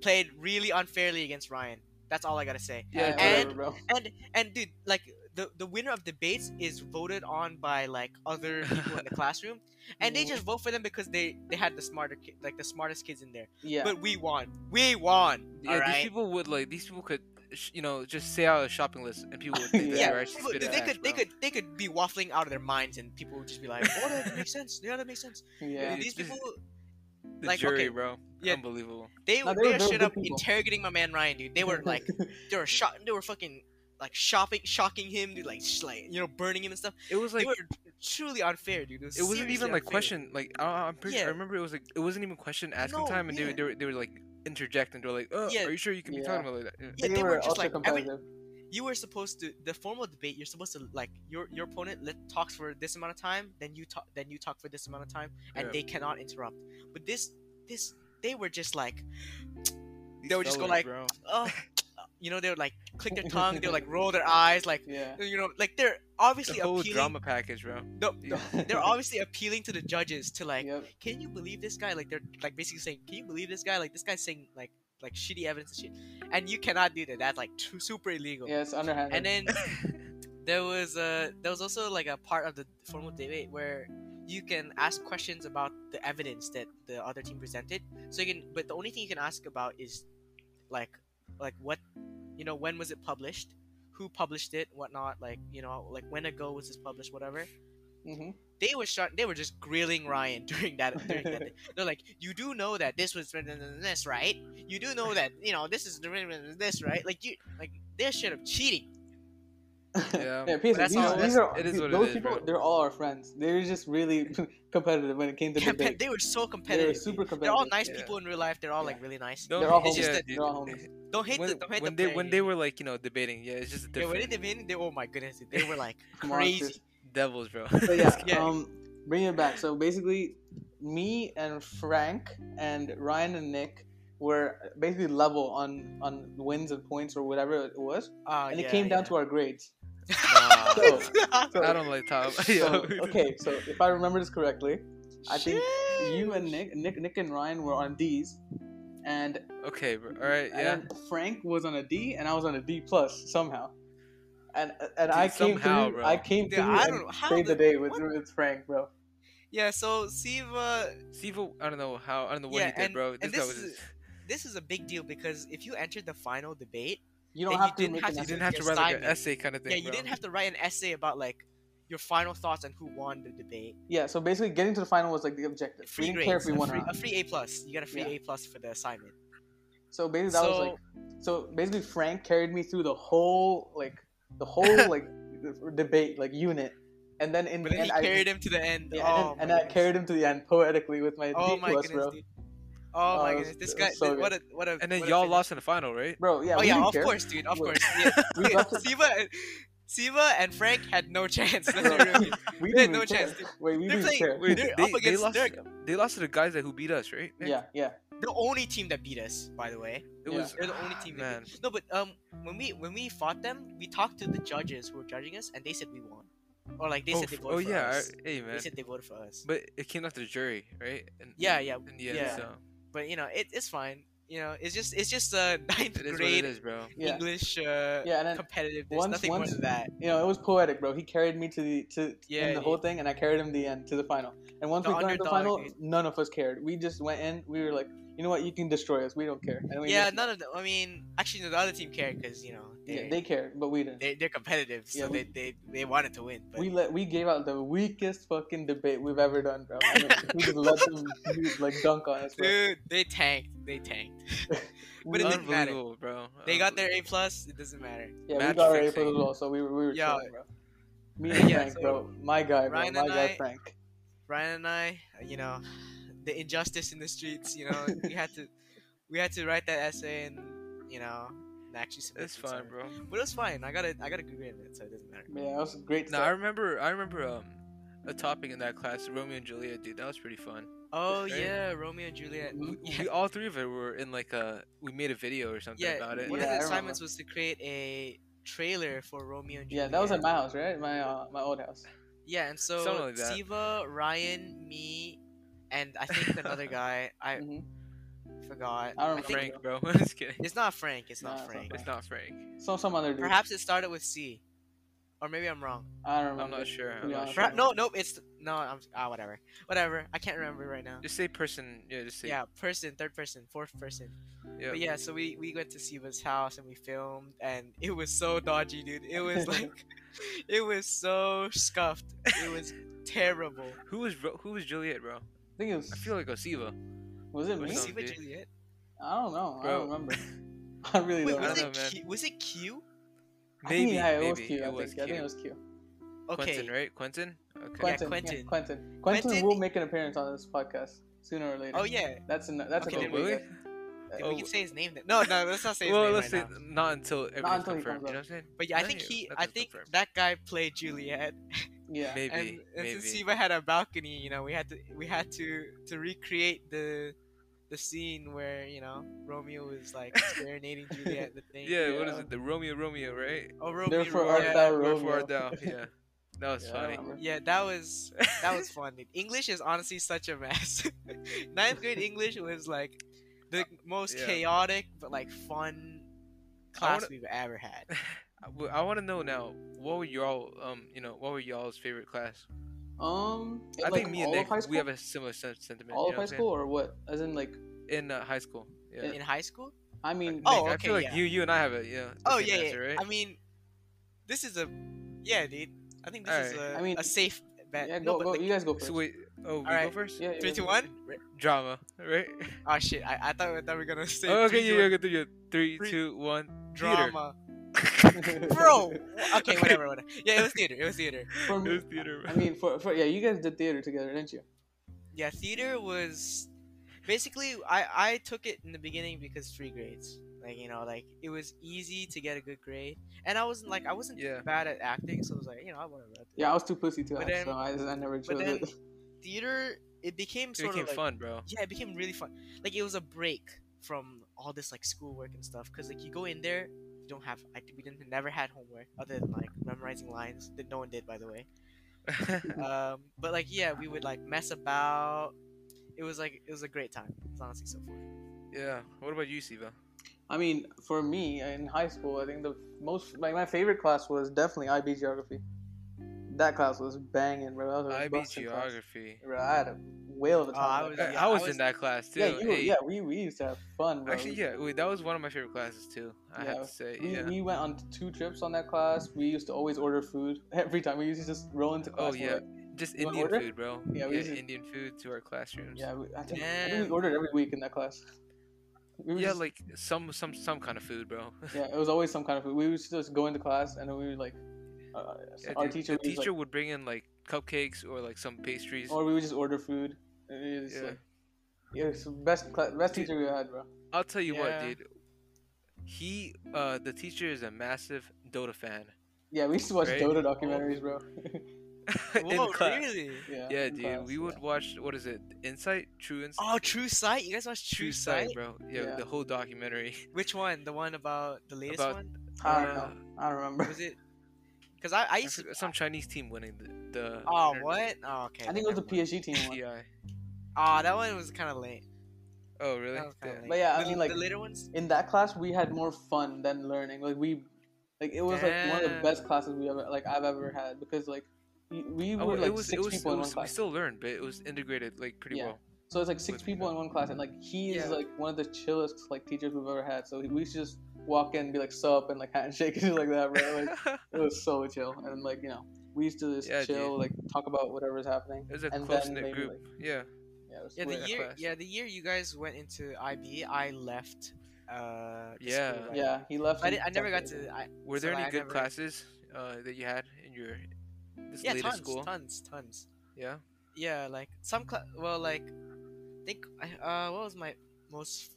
played really unfairly against Ryan. That's all I gotta say. Yeah, and- bro. And and dude, like the the winner of debates is voted on by like other people in the classroom, and they just vote for them because they they had the smarter ki- like the smartest kids in there. Yeah. But we won. We won. Yeah, all these people would like these people could, you know, just say out a shopping list, and people would think Yeah, they were actually People- they facts, could they could they could be waffling out of their minds, and people would just be like, "Oh, that makes sense. Yeah, that makes sense." yeah. These people, The like jury, okay, bro. yeah. Unbelievable. they No, they, they were- were they were straight up people. interrogating my man Ryan, dude. They were like they were shot. They were fucking like shopping, shocking him, dude. Like, sh- like you know, burning him and stuff. It was like they were truly unfair, dude. It, was it wasn't even like unfair. question like I, I'm pretty. Yeah. I remember it was like it wasn't even question asking No, time, and they, yeah. were- they were they were like interjecting. They're like, "Oh, Yeah. are you sure you can be Yeah. talking about like that?" Yeah. Yeah, they, they were, were just like every, competitive. You were supposed to the formal debate. You're supposed to like your your opponent let, talks for this amount of time, then you talk, then you talk for this amount of time, and Yeah. they cannot interrupt. But this this they were just like These they would just go like, bro. oh, you know, they would like click their tongue, they would like roll their eyes, like Yeah. you know, like they're the obviously whole appealing. drama package, bro. No, Yeah. they're obviously appealing to the judges to like, Yep. can you believe this guy? Like they're like basically saying, can you believe this guy? Like this guy's saying like like shitty evidence and shit, and you cannot do that. That's like too, super illegal. Yeah, it's underhanded. And then there was a there was also like a part of the formal debate where you can ask questions about the evidence that the other team presented. So you can, but the only thing you can ask about is like like what you know when was it published, who published it, whatnot. Like you know like when ago was this published, whatever. Hmm They were shot. They were just grilling Ryan during that. During that. They're like, you do know that this was written in this, right? You do know that you know this is written in this, right? Like you like they're shit of cheating. Yeah. yeah, Peter, that's these, all- these are it is what those is, people. bro. They're all our friends. They're just really competitive when it came to Compe- debate. they were so They're competitive. super competitive. They're all nice Yeah. people in real life. They're all like really nice. Don't- They're all It's homies. just yeah, that- They're all homies. Don't hate when, the don't hate when the they when they were like you know debating, yeah, it's just yeah when they did they oh my goodness they were like crazy. Devils, bro. So yeah, Yeah. um, bring it back. So basically, me and Frank and Ryan and Nick were basically level on on wins and points or whatever it was, Oh, and yeah, it came down yeah. to our grades. Nah. So, so, I don't like top. so, okay, so if I remember this correctly, I think you and Nick, Nick, Nick and Ryan were on D's, and Okay. All right, yeah. then Frank was on a D, and I was on a D plus somehow. And and Dude, I came somehow, through. bro. I came Dude, through I don't know how saved the the- day with what? with Frank, bro. Yeah, so Siva, Sivo, I don't know how. I don't know what Yeah, he did, and- bro. This and this was. is- this is a big deal because if you entered the final debate, You don't have you to didn't make have You didn't have to write like an essay kind of thing, yeah, you bro. didn't have to write an essay about like your final thoughts on who won the debate. Yeah, so basically getting to the final was like the objective. Free we didn't grades, care if we a won free, or not. a free A plus. You got a free Yeah. A plus for the assignment. So basically that was like so basically Frank carried me through the whole like the whole like debate like unit. And then in But the end he I carried him to the end. yeah, oh, and, then, and my I carried him to the end poetically with my Oh D my plus, goodness, bro. dude. Oh Oh, my uh, goodness, this guy, so what a what a. and then y'all finish. lost in the final, right? Bro, yeah, oh we yeah, didn't of care. course, dude, of We- course. Yeah. we got to- Siva, Siva and Frank had no chance. Let's Bro, be we They had no care. chance, dude. Wait, we They're didn't playing- care. Wait, They're they, up they against- lost. they're- They lost to the guys that who beat us, right? Nick? Yeah, yeah. The only team that beat us, by the way. It Yeah. was. They're the only team Man, No, but um, when we when we fought them, we talked to the judges who were judging us, and they said we won, or like they oh, said they voted oh for yeah. us. I, hey They said they voted for us. But it came out to the jury, right? And, Yeah, yeah, In the end, yeah. so but you know, it, it's fine. You know, it's just it's just uh, ninth it is what grade it is, bro. English uh, Yeah, and then competitiveness. once- Nothing once- more than that. you know, it was poetic, bro. He carried me to the to Yeah, in the he- whole thing, and I carried him the end to the final. And once The we got to the final, dude. none of us cared. We just went in. We were like, you know what? You can destroy us. We don't care. And we Yeah, just- none of them. I mean, actually, no, the other team cared because you know yeah, they're, they cared, but we didn't. they they're competitive, so Yeah, we- they, they they wanted to win. But we let we gave out the weakest fucking debate we've ever done, bro. And then we just let them like dunk on us, bro. dude, they tanked. They tanked. But it didn't matter. Bro. They got their A plus. It doesn't matter. yeah, we got our A fixing. plus as well, so we were we were Yeah. chilling, bro. Me and Yeah, Frank, so bro. My guy, bro. Ryan My guy, I- Frank. Ryan and I, uh, you know, the injustice in the streets. You know, we had to, we had to write that essay and, you know, and actually submit It's fine, bro. But it was fine. I got it. I got a good grade in it, so it doesn't matter. Yeah, it was great. No. I remember. I remember um, a topic in that class, Romeo and Juliet, dude. That was pretty fun. Oh Right. yeah, Romeo and Juliet. We- We, Yeah, we all three of it were in like a. We made a video or something yeah. about it. One Yeah, of the remember. assignments was to create a trailer for Romeo and Juliet. Yeah, that was at my house, right? My uh, my old house. Yeah, and so Something like. Siva, Ryan, me, and I think another guy. I Mhm. forgot. I don't think Frank, bro. Just kidding. it's not Frank. It's Nah, not it's not Frank. It's not Frank. So some other dude. Perhaps it started with C, or maybe I'm wrong. I don't remember. I'm not sure. to I'm be not sure. Perhaps, no, nope. It's no. I'm ah whatever, whatever. I can't remember right now. Just say person. Yeah, just say. Yeah, person, third person, fourth person. Yeah. But yeah, so we we went to Siva's house and we filmed, and it was so dodgy, dude. It was like, it was so scuffed. It was terrible. Who was Ro- Who was Juliet, bro? I think it was. I feel like Osiva. Was it Which me? Was song? he? Juliet? I don't know. I don't remember. I really Wait, don't. Remember. Was I it don't know. Q? Was it Q? I think, Maybe, it was maybe, Q. I it think. was I think it was Q. Okay. Quentin, right? Quentin. Okay. Quentin. Quentin. Yeah, Quentin. Quentin. Quentin- will make an appearance on this podcast sooner or later. Oh yeah. That's an, that's Okay, a good really? week. Then Oh. we can say his name then. No, no, let's not say his well, name Well, let's right say now. not until everything's until confirmed. You know what I'm saying? But yeah, I think he, I think confirmed. that guy played Juliet. Yeah. Maybe, and, and maybe. since Siva had a balcony, you know, we had to we had to to recreate the the scene where you know Romeo was like serenading Juliet. At the thing. yeah, what is Yeah. it? The Romeo, Romeo, right? Oh, Romeo. Therefore Romeo. art thou Wherefore Romeo. art thou? Yeah, that was Yeah, funny. Yeah, that was that was fun. Dude. English is honestly such a mess. Ninth grade English was like the uh, most yeah. chaotic but like fun class wanna- we've ever had. I, want to know now. What were y'all, um, you know, what were y'all's favorite class? Um, I like think me and Nick, of high school. we have a similar sentiment. all you of high school or what? As in like, in uh, high school. Yeah. In high school? I mean, Nick, Oh, I okay, feel like yeah. you, you and I have a yeah. Oh same yeah, yeah. right? I mean, this is a yeah, dude. I think this is Alright. a, I mean, a safe bet. yeah, go, but go. like, you guys go first. so wait, oh, we go first. yeah, yeah, three, two, one. Drama, right? Oh shit! I, I thought I thought we were gonna say oh, okay, three, yeah, two, yeah, one. go through your three, Three- two, one. drama, first. bro. Okay, whatever, whatever. Yeah, it was theater. It was theater. For It was theater. I mean, for, for yeah, you guys did theater together, didn't you? Yeah, theater was basically I I took it in the beginning because free grades. Like you know, like it was easy to get a good grade, and I wasn't like I wasn't Yeah. bad at acting, so I was like, you know, I whatever. I'll do it. Yeah, I was too pussy to act, then- so I, I never But chose then it. theater, it became It sort became of like fun, bro. yeah, it became really fun. Like it was a break from all this like schoolwork and stuff. Cause like you go in there, you don't have. I we didn't never had homework other than like memorizing lines that no one did by the way. Um, but like yeah, we would like mess about. It was like it was a great time. It's honestly so fun. yeah. What about you, Siva? I mean, for me in high school, I think the most like my favorite class was definitely IB geography. That class was banging, bro. That was IB busting class. geography. Bro, I had a whale of a Oh, time. I was- that I, class. yeah, I was I was- in that class too. yeah, you were, Hey, yeah, we, we used to have fun, bro. Actually, yeah. Wait, that was one of my favorite classes too. I Yeah, have to say, We, yeah. we went on two trips on that class. We used to always order food every time. We used to just roll into class. Oh yeah, like- just you Indian food, bro. Yeah, Yeah, we used to- Indian food to our classrooms. yeah. We, I, think, I think we ordered every week in that class. We would Yeah, just- like some some some kind of food, bro. yeah, it was always some kind of food. We would just go into class and then we would like, uh, Yeah, our dude, teacher, the teacher like, would bring in like cupcakes or like some pastries. or we would just order food. It Yeah. like, yeah, it's the best cla- best Dude. teacher we had, bro. I'll tell you what, dude. He, uh, the teacher is a massive Dota fan. Yeah, we used to watch Right? Dota documentaries, bro. in Whoa, class. really? yeah, Yeah, dude. class, we would yeah. watch what is it? Insight, True Insight, Oh, True Sight. You guys watched True, Sight? bro. Yeah, Yeah. the whole documentary. Which one? The one about the latest About- one? I don't Uh, know. I don't remember. Was it? Because I, I I used to. some Chinese team winning the. the Oh, what? Oh, okay. I think it was the. PSG team one. TI. Oh, that one was kind of late. Oh, really? That was kind of Damn. late. But yeah, I the, mean, like- the later ones. In that class, we had more fun than learning. Like we, like it was like one of the best classes we ever like I've ever had because like we- we Oh, were like it was. six It was. people It in one was we still learned, but it was integrated like pretty Yeah. well. So it's like six with- people in one class, and like he is Yeah. like one of the chillest like teachers we've ever had. So we used to just walk in, and be like sup, and like handshake and shit like that, bro. Like it was so chill, and like you know we used to just Yeah, chill, dude. like talk about whatever's happening. it was a close knit group. like- yeah. Yeah, Yeah, the year. class. Yeah, the year you guys went into IB, I left. Uh, Yeah. school, right? yeah, he left. I, did, I never got to. I, Were so there any I good never- classes uh, that you had in your this Yeah, latest tons, school? tons, tons. Yeah. Yeah, like some. Cl- well, like, I think. I- Uh, what was my most?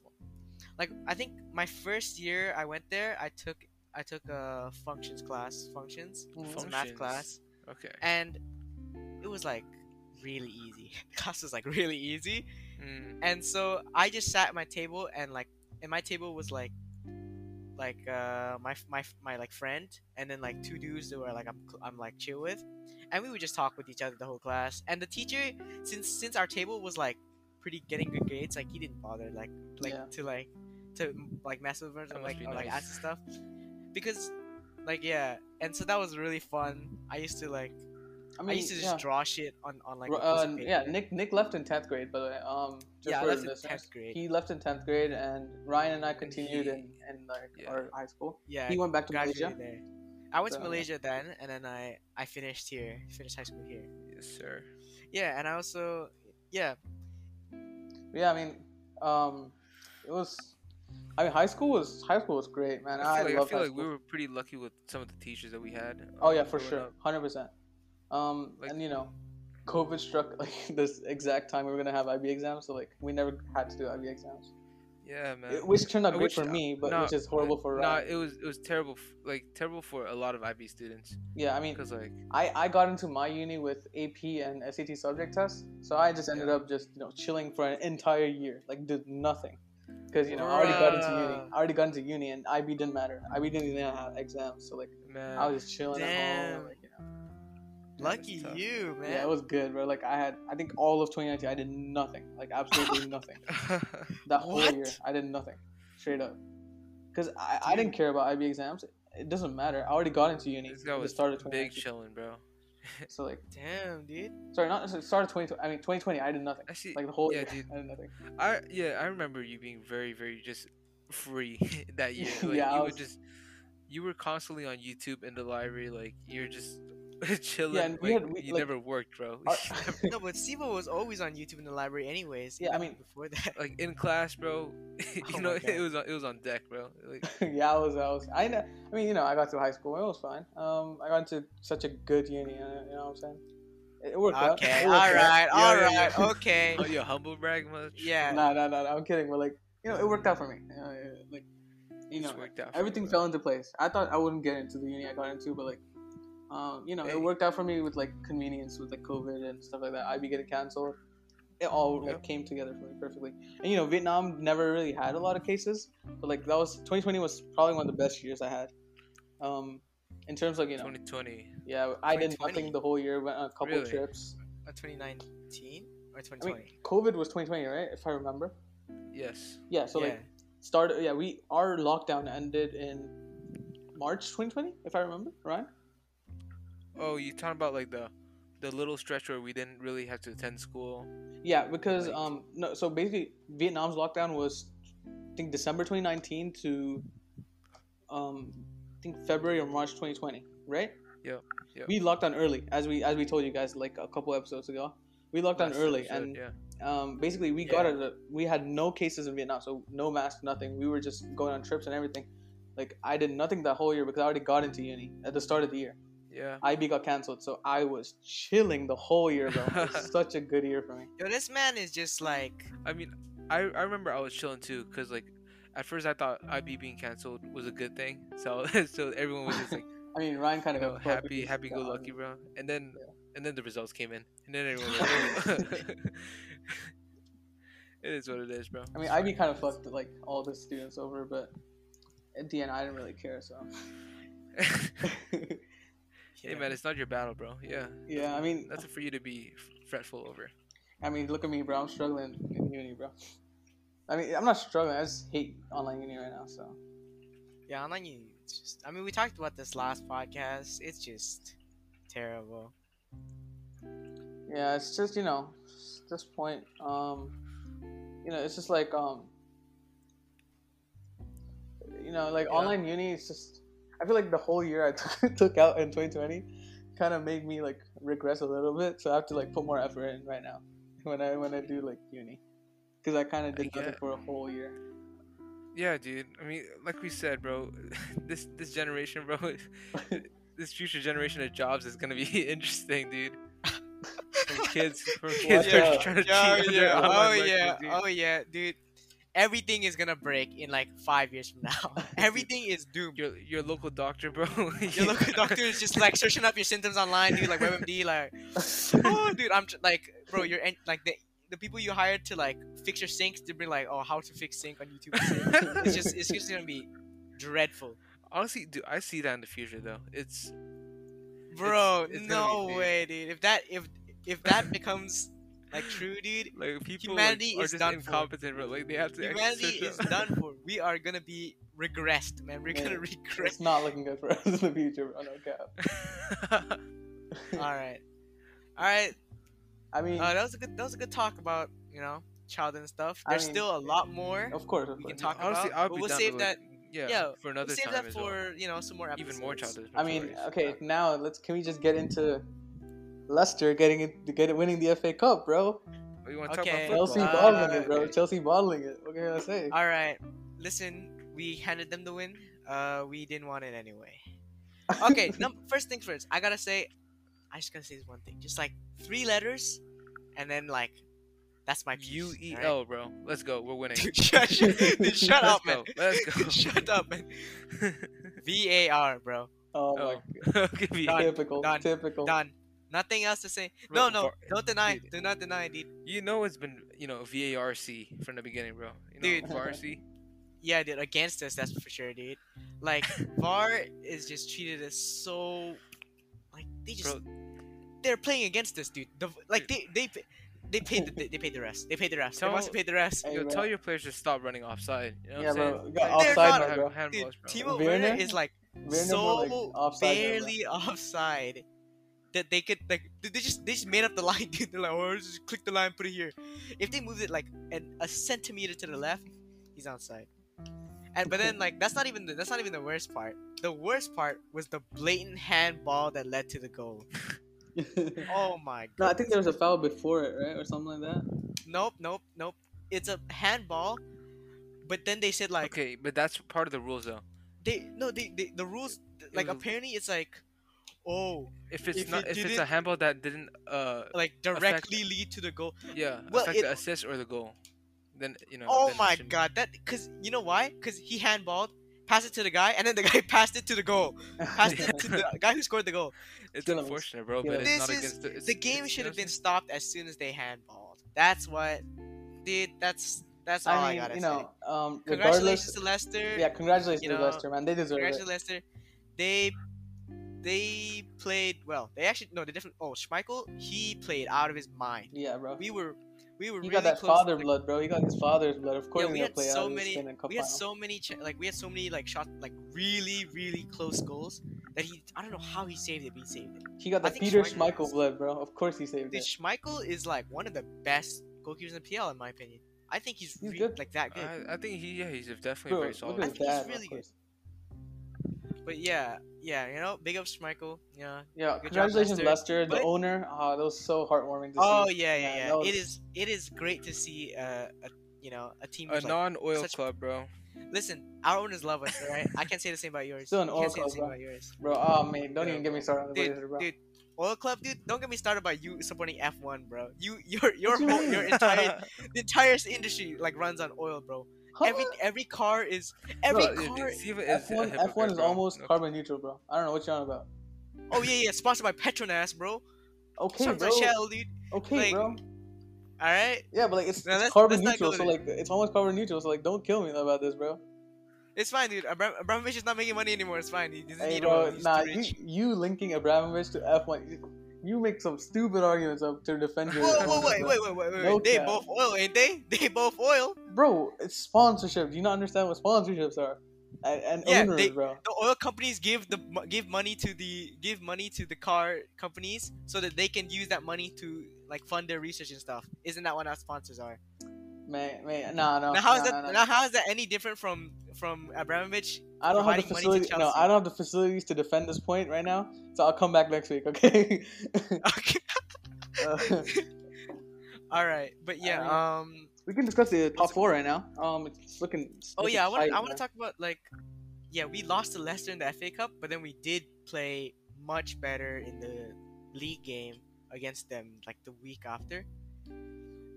Like, I think my first year I went there, I took I took a functions class, functions, it's a math class, Okay. and it was like really easy. Class was like really easy, Mm. and so I just sat at my table and like, and my table was like, like uh my my my like friend, and then like two dudes that were like I'm I'm like chill with, and we would just talk with each other the whole class. And the teacher, since since our table was like pretty getting good grades, like he didn't bother like like Yeah. to like to like mess with us and like or, like ask stuff, because like yeah, and so that was really fun. I used to like I I, used to just yeah. draw shit on on like Ro- a piece uh, yeah, Nick Nick left in tenth grade, by the way. Um, just Yeah, I for left in 10th grade. He left in tenth grade, and Ryan and I continued he- in in like yeah. our high school. yeah, He went back to Malaysia. there. I went to So- Malaysia then, and then I I finished here, finished high school here. Yes, sir. Yeah, and I also yeah Yeah, I mean, Um, it was. I mean, high school was high school was great, man. I I, feel like, I love feel high like we were pretty lucky with some of the teachers that we had. Oh um, yeah, for sure, hundred percent. Um, Like- and you know, COVID struck like this exact time we were gonna have IB exams, so like we never had to do IB exams, Yeah, man. It- which turned out Uh, great which- for me, but no, which is horrible for No, Ryan. it was it was terrible. Like terrible for a lot of IB students Yeah, I mean, because like I, I got into my uni with AP and SAT subject tests, so I just ended Yeah. up just you know chilling for an entire year, like did nothing, because you know I already got into uni. I already got into uni, and IB didn't matter. IB didn't even have exams, so like man. I was just chilling at home. Like. Lucky you, man. Yeah, it was good, bro. Like I had, I think all of 2019, I did nothing, like absolutely nothing. That whole What? year, I did nothing, straight up, because I, I didn't care about IB exams. It doesn't matter. I already got into uni this at guy was start of big chilling, bro. So like, Damn, dude. sorry, not sorry, start of 2020. I mean 2020, I did nothing. I see. Like the whole yeah, year, dude. I did nothing. I yeah, I remember you being very, very just free that year. Like, Yeah, I you was- would just you were constantly on YouTube in the library, like you're just chilling. and we like, had- we- you like, never worked, bro. our- No, but Sivo was always on YouTube in the library, anyways. Yeah, I mean- before that. like in class, bro. you Oh know, it was on, it was on deck, bro. Like yeah, I was, I was, I know. I mean, you know, I got to high school. It was fine. Um, I got into such a good uni. uh, You know what I'm saying? It, it worked out. Okay, It all worked out. Yeah, all yeah, right, yeah. okay. oh, you humble brag much? Yeah. Nah, nah, nah, nah. I'm kidding. But like, you know, it worked out for me. You know, like, you know, Just worked out everything you, fell into place. I thought I wouldn't get into the uni I got into, but like, um, you know, Hey. it worked out for me with like convenience with like COVID and stuff like that. IB getting canceled. It all like came together for me perfectly. And you know, Vietnam never really had a lot of cases, but like that was 2020 was probably one of the best years I had. Um, in terms of you know, 2020. yeah, I did 2020? nothing the whole year. Went on a couple Really? trips. Uh, 2019 or I 2020? mean, COVID was 2020, right? If I remember. Yes. Yeah. So yeah. like started. Yeah, we our lockdown ended in March 2020, if I remember, right? Oh, you talking about like the the little stretch where we didn't really have to attend school? Yeah, because Right. um no, so basically Vietnam's lockdown was I think December 2019 to um I think February or March 2020, right? Yeah. yep. We locked down early, as we as we told you guys like a couple episodes ago. We locked down early, episode, and yeah. um, basically we got it. We had no cases in Vietnam, so no mask, nothing. We were just going on trips and everything. Like I did nothing that whole year because I already got into uni at the start of the year. Yeah. IB got canceled, so I was chilling the whole year, bro. It was such a good year for me. Yo, this man is just like. I mean, I I remember I was chilling too, cause like at first I thought IB being canceled was a good thing, so so everyone was just like I mean, Ryan kind you of know, got happy happy go lucky, bro. And then Yeah. and then the results came in, and then everyone. Was like, "Oh." it is what it is, bro. I mean, It's IB kind of fucked like all the students over, but at the end, I didn't really care. So hey man, it's not your battle, bro. Yeah, yeah, I mean, that's for you to be fretful over. I mean, look at me, bro. I'm struggling in uni, bro. I mean, I'm not struggling. I just hate online uni right now. So Yeah, online uni. It's just. I mean, we talked about this last podcast. It's just terrible. yeah, it's just you know, at this point, um, you know, it's just like um, you know, like Yeah. online uni. is just I feel like the whole year I took took out in 2020 kind of made me like regress a little bit. So I have to like put more effort in right now when I when I do like uni because I kind of did I nothing get- for a whole year. Yeah, dude. I mean, like we said, bro, this this generation, bro, this future generation of jobs is gonna be interesting, dude. From kids, from kids who Yeah. are trying to cheat Yeah, on oh, their yeah. Oh yeah. dude. Oh yeah, dude. Everything is gonna break in like five years from now. Everything is doomed. Your your local doctor, bro. Your local doctor is just like searching up your symptoms online, dude. Like WebMD, like, oh, dude, I'm like, bro, you're en- like the the people you hired to like fix your sinks. They'll be like, oh, how to fix sink on YouTube. it's just it's just gonna be dreadful, Honestly, dude, I see that in the future though. It's bro. it's gonna no way, dude. If that if if that becomes like true, dude, like people Humanity like, are is just done for. incompetent, bro. Like they have to. actually humanity is up- done for. We are gonna be regressed, man. We're Yeah. gonna regress. It's not looking good for us in the future, bro. No cap. All right, all right. I mean, Uh, that was a good. That was a good talk about you know child and stuff. I There's mean, still a lot more. of course, of we course. can talk Honestly, about. I'll but be we'll save that. yeah, Yeah, for another we'll save time that as for well. you know some more episodes. Even more childhood. I mean, stories. okay, now let's can we just get into Leicester getting it, get it winning the FA Cup, bro? Oh, You want to Okay. talk about Chelsea bottling Uh, it, bro. Chelsea bottling it. What can I say? All right, listen, we handed them the win. Uh, we didn't want it anyway. Okay, num- first thing first. I gotta say, I just gotta say this one thing. Just like three letters, and then like, that's my piece, U E bro. Let's go. We're winning. Dude, shut, shut, dude, shut Let's up, man. Let's go. shut up, man. V A R, bro. Oh, oh, my okay, we- typical, Done. typical. Done. Nothing else to say. Bro, No, no, var- don't deny. dude. Do not deny, dude. You know it's been you know V A R C from the beginning, bro. You know, Dude. VARC. Yeah, dude, against us, that's for sure, dude. Like VAR is just treated as so, like they just Bro, they're playing against us, dude. The, like they they they paid the, they paid the rest. They paid the rest. They must have Tell- paid the rest. Hey, Yo, tell your players to stop running offside. You know Yeah, what I'm bro. saying? You got They're offside, not- now, bro. Hand- Dude, handballs, bro. Timo Werner? Werner is like Werner, so like, offside, bro, bro. barely offside that they could like they they just they just made up the line, dude. They're like, oh, just click the line, put it here. If they moved it like an, a centimeter to the left, he's outside. And but then like that's not even the, that's not even the worst part. The worst part was the blatant handball that led to the goal. Oh my god. no, I think there was a foul before it, right, or something like that. Nope, nope, nope. It's a handball, but then they said like Okay, but that's part of the rules though. they no they, they the rules like was- apparently it's like oh If it's If not, it if it's a handball that didn't, uh, like directly lead to the goal. yeah, Well, affect it- the assist or the goal, then you know. Oh my shouldn't- god, that because you know why? Because he handballed, passed it to the guy, and then the guy passed it to the goal. Passed it to the guy who scored the goal. It's Feelings. unfortunate, bro, but Feelings. it's not is- against the. It's, The game should have been stopped as soon as they handballed. That's what, dude. That's that's all I, I gotta you say. um, Congratulations to Leicester. yeah, congratulations you to know, Leicester, man. They deserve Congratulations, it. Congratulations to Leicester. They they played well. They actually no, they different. Oh, Schmeichel, he played out of his mind. Yeah, bro. We were we were He really got that close. father like, blood, bro. He got his father's blood. Of course, yeah, we he's had play so out many. his skin in cup We had final. so many ch- like we had so many like shots like really really close goals that he I don't know how he saved it, but he saved it. He got the Peter Schmeichel Schmeichel blood, bro. Of course, he saved Dude, it. Schmeichel is like one of the best goalkeepers in the PL in my opinion. I think he's, He's re- good. like that good. I, I think he, yeah, he's definitely Bro, very look solid. at I his think he's dad. really good. Course. But yeah, yeah, you know, big up Schmeichel. Yeah. Yeah, Good job, congratulations, Leicester. Leicester. The But- owner. Oh, that was so heartwarming to Oh see. yeah, yeah, Man, yeah. was- It is it is great to see uh, a you know a team. A like, non-oil such- club, bro. Listen, our owners love us, right? I can't say the same about yours. Still an oil can't say the club, same bro. about yours. Bro, oh man, don't Yeah, even get me started on the Dude, bro. dude, Oil Club, dude. Don't get me started by you supporting F1, bro. You, your, your you whole, your entire, the entire industry like runs on oil, bro. Huh? Every, every car is, every Bro, car. Steven is a F1, F1 is bro. almost No- carbon neutral, bro. I don't know what you're on about. Oh yeah, yeah. Sponsored by Petronas, bro. Okay, Sponsored bro. Shell, dude. Okay, like, bro. All right, Yeah, but like it's, No, it's carbon let's not go neutral, so like it's almost carbon neutral. So like, don't kill me about this, bro. it's fine, dude. Abram- Abramovich is not making money anymore. It's fine. He doesn't Hey, need bro, oil. Nah, you, you linking Abramovich to F1, you, you make some stupid arguments up to defend your. Whoa, whoa, wait, wait, wait, wait, wait. No they cap. both oil, ain't they? They both oil. Bro, it's sponsorship. Do you not understand what sponsorships are? And, and Yeah, owners, they- bro. the oil companies give the give money to the give money to the car companies so that they can use that money to like fund their research and stuff. Isn't that what our sponsors are? Man, man, nah, no. now how is nah, that? nah, nah. Now how is that any different from from Abramovich? I don't have the providing money to facility. No, I don't have the facilities to defend this point right now. So I'll come back next week, okay? Okay. Uh, All right, but yeah. mean, Um. we can discuss the top four right now. Um, it's looking. It's Oh looking yeah, I want I want to talk about like, yeah, we lost to Leicester in the FA Cup, but then we did play much better in the league game against them like the week after.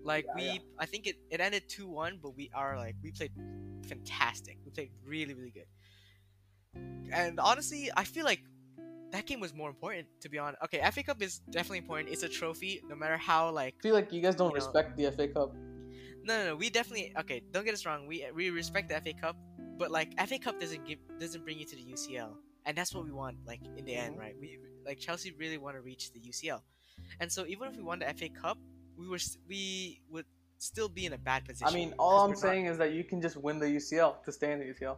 Like Yeah, we, yeah. I think it, it ended two one, but we are like we played fantastic. We played really really good. And honestly, I feel like that game was more important to be honest. Okay, FA Cup is definitely important. It's a trophy, no matter how like I feel like you guys don't you know, respect the FA Cup. no, no, no. We definitely okay. Don't get us wrong. We we respect the FA Cup, but like FA Cup doesn't give doesn't bring you to the UCL, and that's what we want. Like in the end, Mhm. right? We like Chelsea really want to reach the UCL, and so even if we won the FA Cup, we were we would still be in a bad position. I mean, all I'm we're not- saying is that you can just win the UCL to stay in the UCL.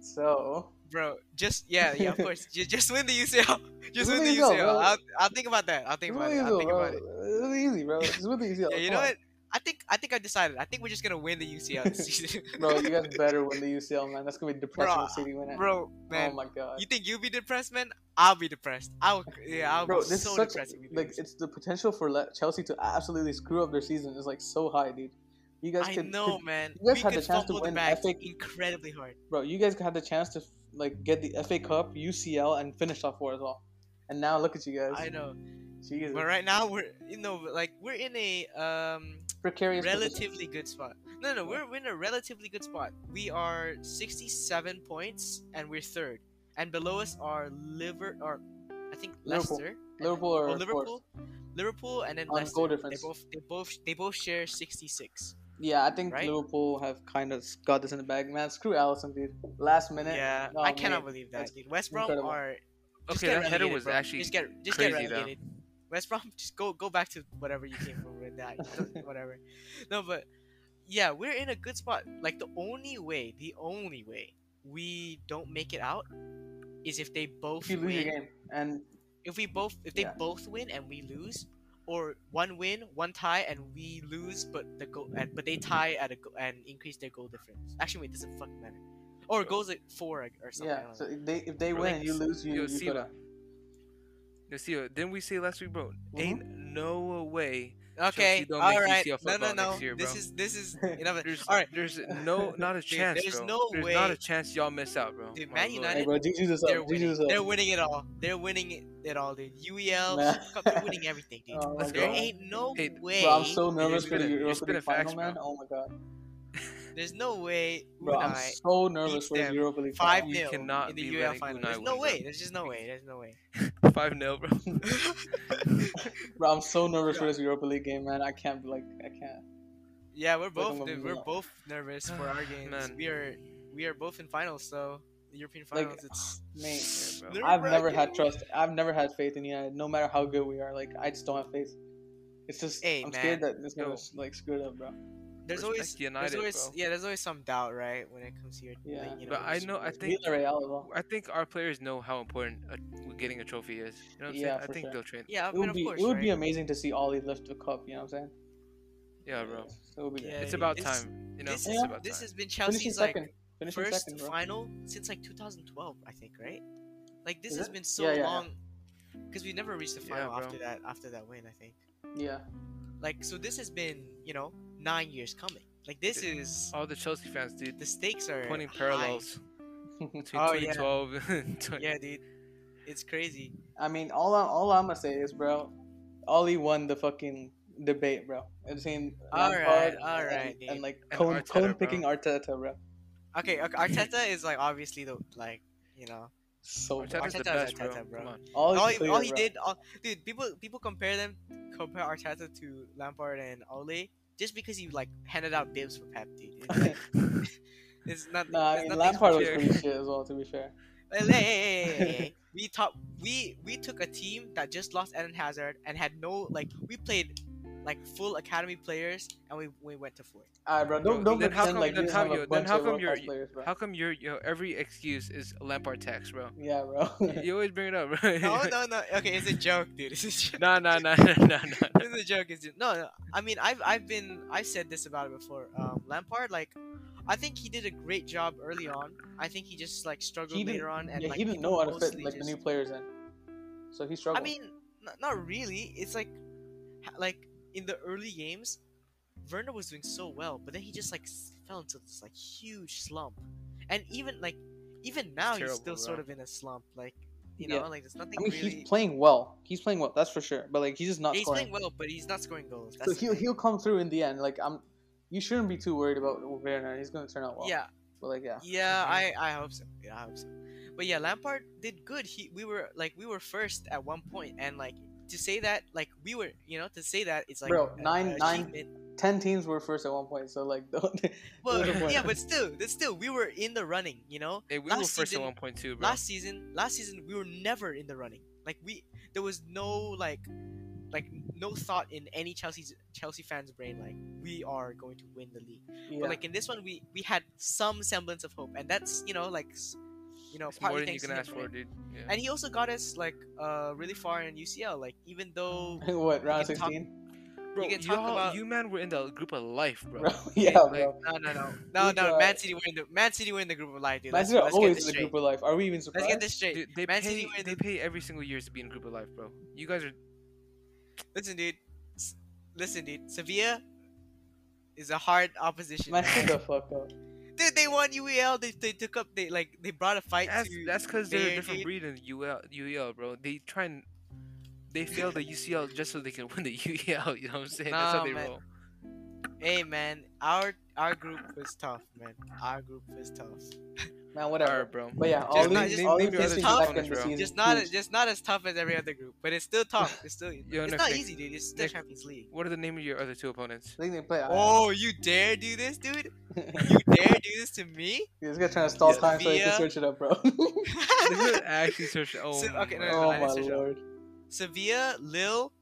So bro, just yeah, yeah, of course, just, just win the UCL, just Win the UCL. I'll, I'll think about that. I'll think it's about really it. easy, I'll think bro. about it. It's really easy, bro. Just win the UCL. Yeah, you know what? I think I think I decided. I think we're just gonna win the UCL this season. Bro, you guys better win the UCL, man. That's gonna be depressing Bro, City win it. Bro, man, oh my god. you think you'll be depressed, man? I'll be depressed. I'll yeah, I'll Bro, be this so is such like it's the potential for Le- Chelsea to absolutely screw up their season is like so high, dude. You guys I could, know, could- man. you guys we had the chance to the win bag FA incredibly hard. bro. You guys had the chance to like get the FA Cup, UCL, and finish top four as well. And now look at you guys. I know, Jesus, but right now we're you know like we're in a um precarious. position. relatively good spot. No, no, we're, we're in a relatively good spot. We are 67 points and we're third. And below us are Liver or I think Liverpool. Leicester. Liverpool or or oh, Liverpool. Liverpool and then On Leicester. goal They both they both they both share 66. Yeah, I think right? Liverpool have kind of got this in the bag, man. Screw Alisson, dude. Last minute. Yeah, Oh, I cannot man. believe that, That's dude. West Brom incredible. are just Okay, get that header relegated, was bro. actually just get just crazy, get though. West Brom, just go go back to whatever you came from with that. whatever. No, but yeah, we're in a good spot. Like the only way, the only way we don't make it out is if they both If you lose win. your game, and If we both, if they Yeah. both win and we lose, or one win, one tie, and we lose, but the goal, and, but they tie at a go- and increase their goal difference. Actually, wait, doesn't fucking matter. Or it goes like four or, or something. Yeah, so if they if they Bro, win like, and you lose, you yo, you Siva. gotta. You see, didn't we say last week, bro? Mm-hmm. Ain't no way. Okay, don't all make right. UCL No, no, no. year, this is this is enough. There's, All right. there's no, not a Dude, chance, there's bro. no there's way- not a chance y'all miss out, bro. Dude, Man. United- Hey, bro, GG's They're winning. GG's They're winning it all. They're winning it, it all, dude. UEL, Nah. They're winning everything, dude. Oh Let's there ain't no Hey, way. Bro, I'm so nervous you're for the spinning- you're Europa spinning League final, man. Oh my god, There's no way bro, I'm Unai so nervous beats for the them Europa League five final. You nil cannot in the be UEL letting final. Unai There's no win, way. bro. There's just no way. There's no way. Five 0 bro. Bro, I'm so nervous for this Europa League game, man. I can't be like I can't. Yeah, we're both gonna dude, we're out. both nervous for our games. Man. We are we are both in finals, so the European Like, finals. it's Mate, Yeah, bro. I've never had bragging. trust. I've never had faith in United. No matter how good we are, like I just don't have faith. It's just Hey, I'm scared man. that it's gonna like screw it up, bro. There's Respect always United, there's always bro. yeah there's always some doubt right when it comes to your Yeah. like, you know, But I know, I think, Villarreal as well. I think our players know how important a, getting a trophy is. You know what I'm Yeah, saying? I think sure. they'll train. yeah I It mean, would of be course it would be amazing to see Ole lift the cup. You know what I'm saying? Yeah, bro. It would be Yeah. It's about this- time. You know, this it's is about this has been Finishing Chelsea's like second. First second, final since like 2012 I think right like this Is has it? been so long because we never reached the final bro. after that after that win I think Yeah. like so this has been you know nine years coming like this Dude, is All the Chelsea fans, dude, the stakes are pointing high. parallels between Oh, yeah. 2012 and 20 yeah dude it's crazy I mean, all I, all I'm gonna say is, bro, Ole won the fucking debate, bro. I've seen All Lampard right, and- all right, and, like And cone, Arteta, cone bro. picking Arteta, bro. okay, okay Arteta is like obviously the like you know So Arteta's bad. the Arteta's best, bro. Arteta, bro. Come on. all, all, he, clear, all he bro. did all, dude people people compare them compare Arteta to Lampard and Ole just because he like handed out bibs for Pep dude it's, like, it's not Nah, I mean Lampard was pretty shit as well. To be fair. Hey, hey, hey, hey, hey. we top we we took a team that just lost Eden Hazard and had no like we played like full academy players and we, we went to fourth. Alright, bro. Bro, Don't don't then how pretend come- like then we how have you- a then bunch how of come world-class players, bro. How come your your every excuse is Lampard tax, bro? Yeah, bro. You always bring it up, bro. No, no, no. Okay, it's a joke, dude. It's a joke. no, no, no, no, no, no. It's a joke. It's just, no, no. I mean, I've I've been I've said this about it before. Um, Lampard, like, I think he did a great job early on. I think he just like struggled later on, and yeah, like he didn't know how to fit mostly like the new players in. So he struggled. I mean, n- not really. It's like, ha- like in the early games, Werner was doing so well, but then he just like fell into this like huge slump, and even like, even now he's still bro. sort of in a slump. Like, you Yeah. know, like there's nothing I mean, really. he's playing well. He's playing well. That's for sure. But like, he's just not he's scoring. playing well, but he's not scoring goals. so That's the he'll thing. he'll come through in the end. Like I'm, you shouldn't be too worried about Werner. He's gonna turn out well. yeah, But like, yeah. yeah. I I hope so. Yeah, I hope so. But yeah, Lampard did good. He we were like we were first at one point, and like to say that like we were you know to say that it's like Bro, a- nine- a nine- Ten teams were first at one point. So like, don't. Well, There's a yeah, but still, but still, we were in the running. You know, Hey, we Last were first season- at one point two, bro. last season, last season we were never in the running. Like we, there was no like, like no thought in any Chelsea Chelsea fans' brain like we are going to win the league. yeah. But like in this one, we we had some semblance of hope, and that's you know like, s- you know, It's partly more than you can ask for, dude. Yeah. And he also got us like uh really far in UCL. Like even though what round sixteen? Bro, you can y'all, about you man were in the group of life, bro. bro. Yeah, like, bro. no, no, no, no, no. Man City were in the Man City were in the group of life, dude. Man Let's, City are always this in the group of life. Are we even Let's get this straight. Dude, they Man pay City were in they the pay every single year to be in group of life, bro. You guys are Listen, dude. Listen, dude. Sevilla is a hard opposition. Man, man. shut the fuck up. Dude, they won UEL. They, they took up. They like they brought a fight that's to. that's because they're a different breed in UEL, UEL, bro. They try and they fail the UCL just so they can win the UEL. You know what I'm saying? that's how they man. roll. Hey, man. Our our group was tough, man. Our group was tough. Man, whatever. Alright, bro. But yeah, Just all not- these, just all name these your finishing other two second this bro. season. Just not huge. just not as tough as every other group, but it's still tough. It's still Yo, it's Nick, not easy, dude. It's still Nick, Champions League. What are the name of your other two opponents? I think they play. Oh, you dare do this, dude? You dare do this to me? This guy's trying to stall Yeah. time so he can Sevilla. search it up, bro. This is actually search. Oh, So- okay, my no, no, oh no, God. my I search it up. lord. Sevilla, Lille.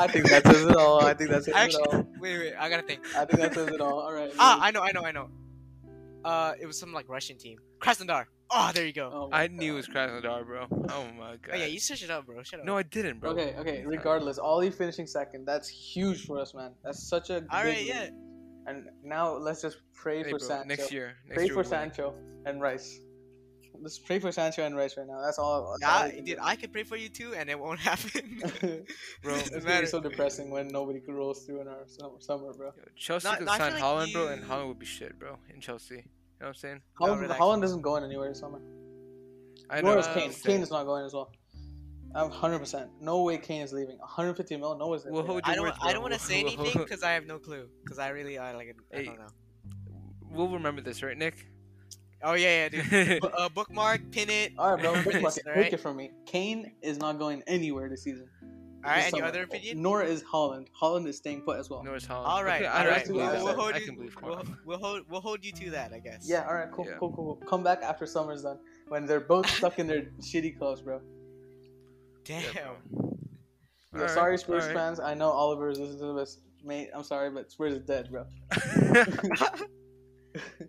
I think that says it all. I think that says it all. wait, wait. I gotta think. I think that says it all. All right. Ah, I know, I know, I know. Uh, it was some like Russian team. Krasnodar. Oh, there you go. Oh my I knew it God. was Krasnodar, bro. Oh my god. Oh yeah, you switched it up, bro. Shut up. No, I didn't, bro. Okay, okay. Regardless, Ole finishing second. That's huge for us, man. That's such a All big yeah. lead. And now let's just pray Hey, for bro, Sancho. next year. Next pray year for we're winning. Sancho and Rice. Let's pray for Sancho and Rice right now. That's all. That's Yeah, we can dude, do. I could pray for you too, and it won't happen. Bro, it's Doesn't gonna be so depressing when nobody rolls through in our summer, summer bro. Yo, Chelsea Not- could I sign like Haaland, bro, and Haaland would be shit, bro. In Chelsea, you know what I'm saying? Haaland, relax. Haaland isn't going anywhere this summer. I Nor know. is uh, Kane. I'm just saying. Kane is not going as well. I'm 100%. No way Kane is leaving. 150 mil. No one's We'll hold I don't. I don't want to say anything because I have no clue. Because I really, I like, I Hey. don't know. We'll remember this, right, Nick? Oh yeah, yeah, dude. Bu- uh, bookmark, pin it. All right, bro. Bookmark it. Alright. Take it from me. Kane is not going anywhere this season. All right, This and your summer. other opinion? Nor is Haaland. Haaland is staying put as well. Norris Haaland. All right, Okay, all I, I can We'll- believe we'll hold you- We'll, Haaland. we'll hold we'll hold you to that, I guess. Yeah, all right, cool, Yeah. cool, cool, cool. Come back after summer's done when they're both stuck in their shitty clubs, bro. Damn. Yeah, bro. Yeah, Alright, sorry, Spurs alright. fans. I know Oliver is listening to this, mate. I'm sorry, but Spurs is dead, bro.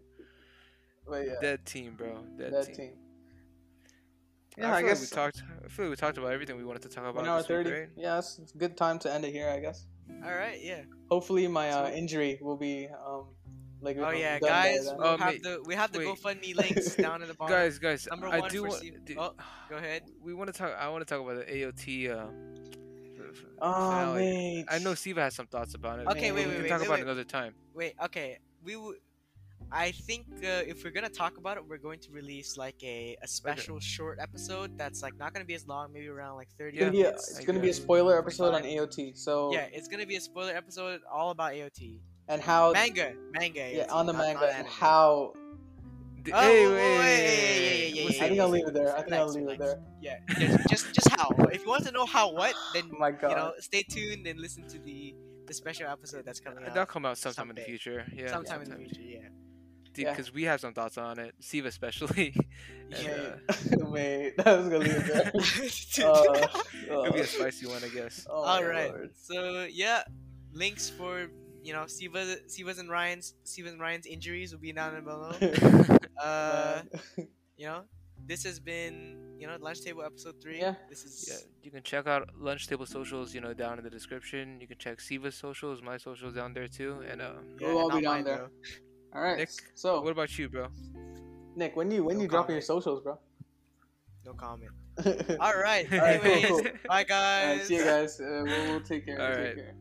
But yeah, Dead team, bro. Dead that team. team. Yeah, I, feel guess like we talked. I feel like we talked about everything we wanted to talk about. one hour this week, thirty. right? Yeah, it's, it's a good time to end it here, I guess. All right, yeah. Hopefully, my uh, injury will be um like. Oh um, yeah, guys, then. we'll Oh, have mate, the we have the wait. GoFundMe links down in the bottom. Guys, guys, Number I one do for want. Steve- dude, oh, go ahead. We want to talk. I want to talk about the AOT. Uh, Oh, finale. mate. I know Steve has some thoughts about it. Okay, but wait, we can wait, talk wait, about wait. it another time. Wait, okay. We w- I think uh, if we're gonna talk about it, we're going to release like a, a special short episode that's like not gonna be as long, maybe around like thirty It's gonna be a, minutes. it's I gonna be a spoiler episode on AOT. So Yeah, it's gonna be a spoiler episode all about AOT. and how Manga, manga. yeah AOT, on the not- manga not and how. D- Oh, hey, whoa, wait, whoa, wait, yeah, wait, yeah, wait, yeah, wait, yeah, yeah, I think I'll leave it there. I think I'll Relax, leave it there. Yeah, just, just just how. If you want to know how what, then Oh my god. you know, stay tuned and listen to the the special episode that's coming out That'll come out sometime in the someday. future. Yeah, sometime in the future. Yeah. Yeah. Because we have some thoughts on it. Steve especially. And, Yeah. uh, Wait, I was gonna leave it there. Dude. Uh, It'll be uh, a spicy one, I guess. oh All my right. lord. So yeah, links for you know Siva, Siva's and Ryan's, Siva and Ryan's injuries will be down below. Uh, you know, this has been you know lunch table episode three. Yeah. This is Yeah, you can check out lunch table socials, you know, down in the description. You can check Siva's socials, my socials down there too. And uh, We'll all be down there. though. All right. Nick, so what about you, bro? Nick, when you when No you dropping your socials, bro? No comment. All right. All right. right, cool, cool. bye guys. right, see you guys. Uh, we'll, we'll take care. All we'll right. take care.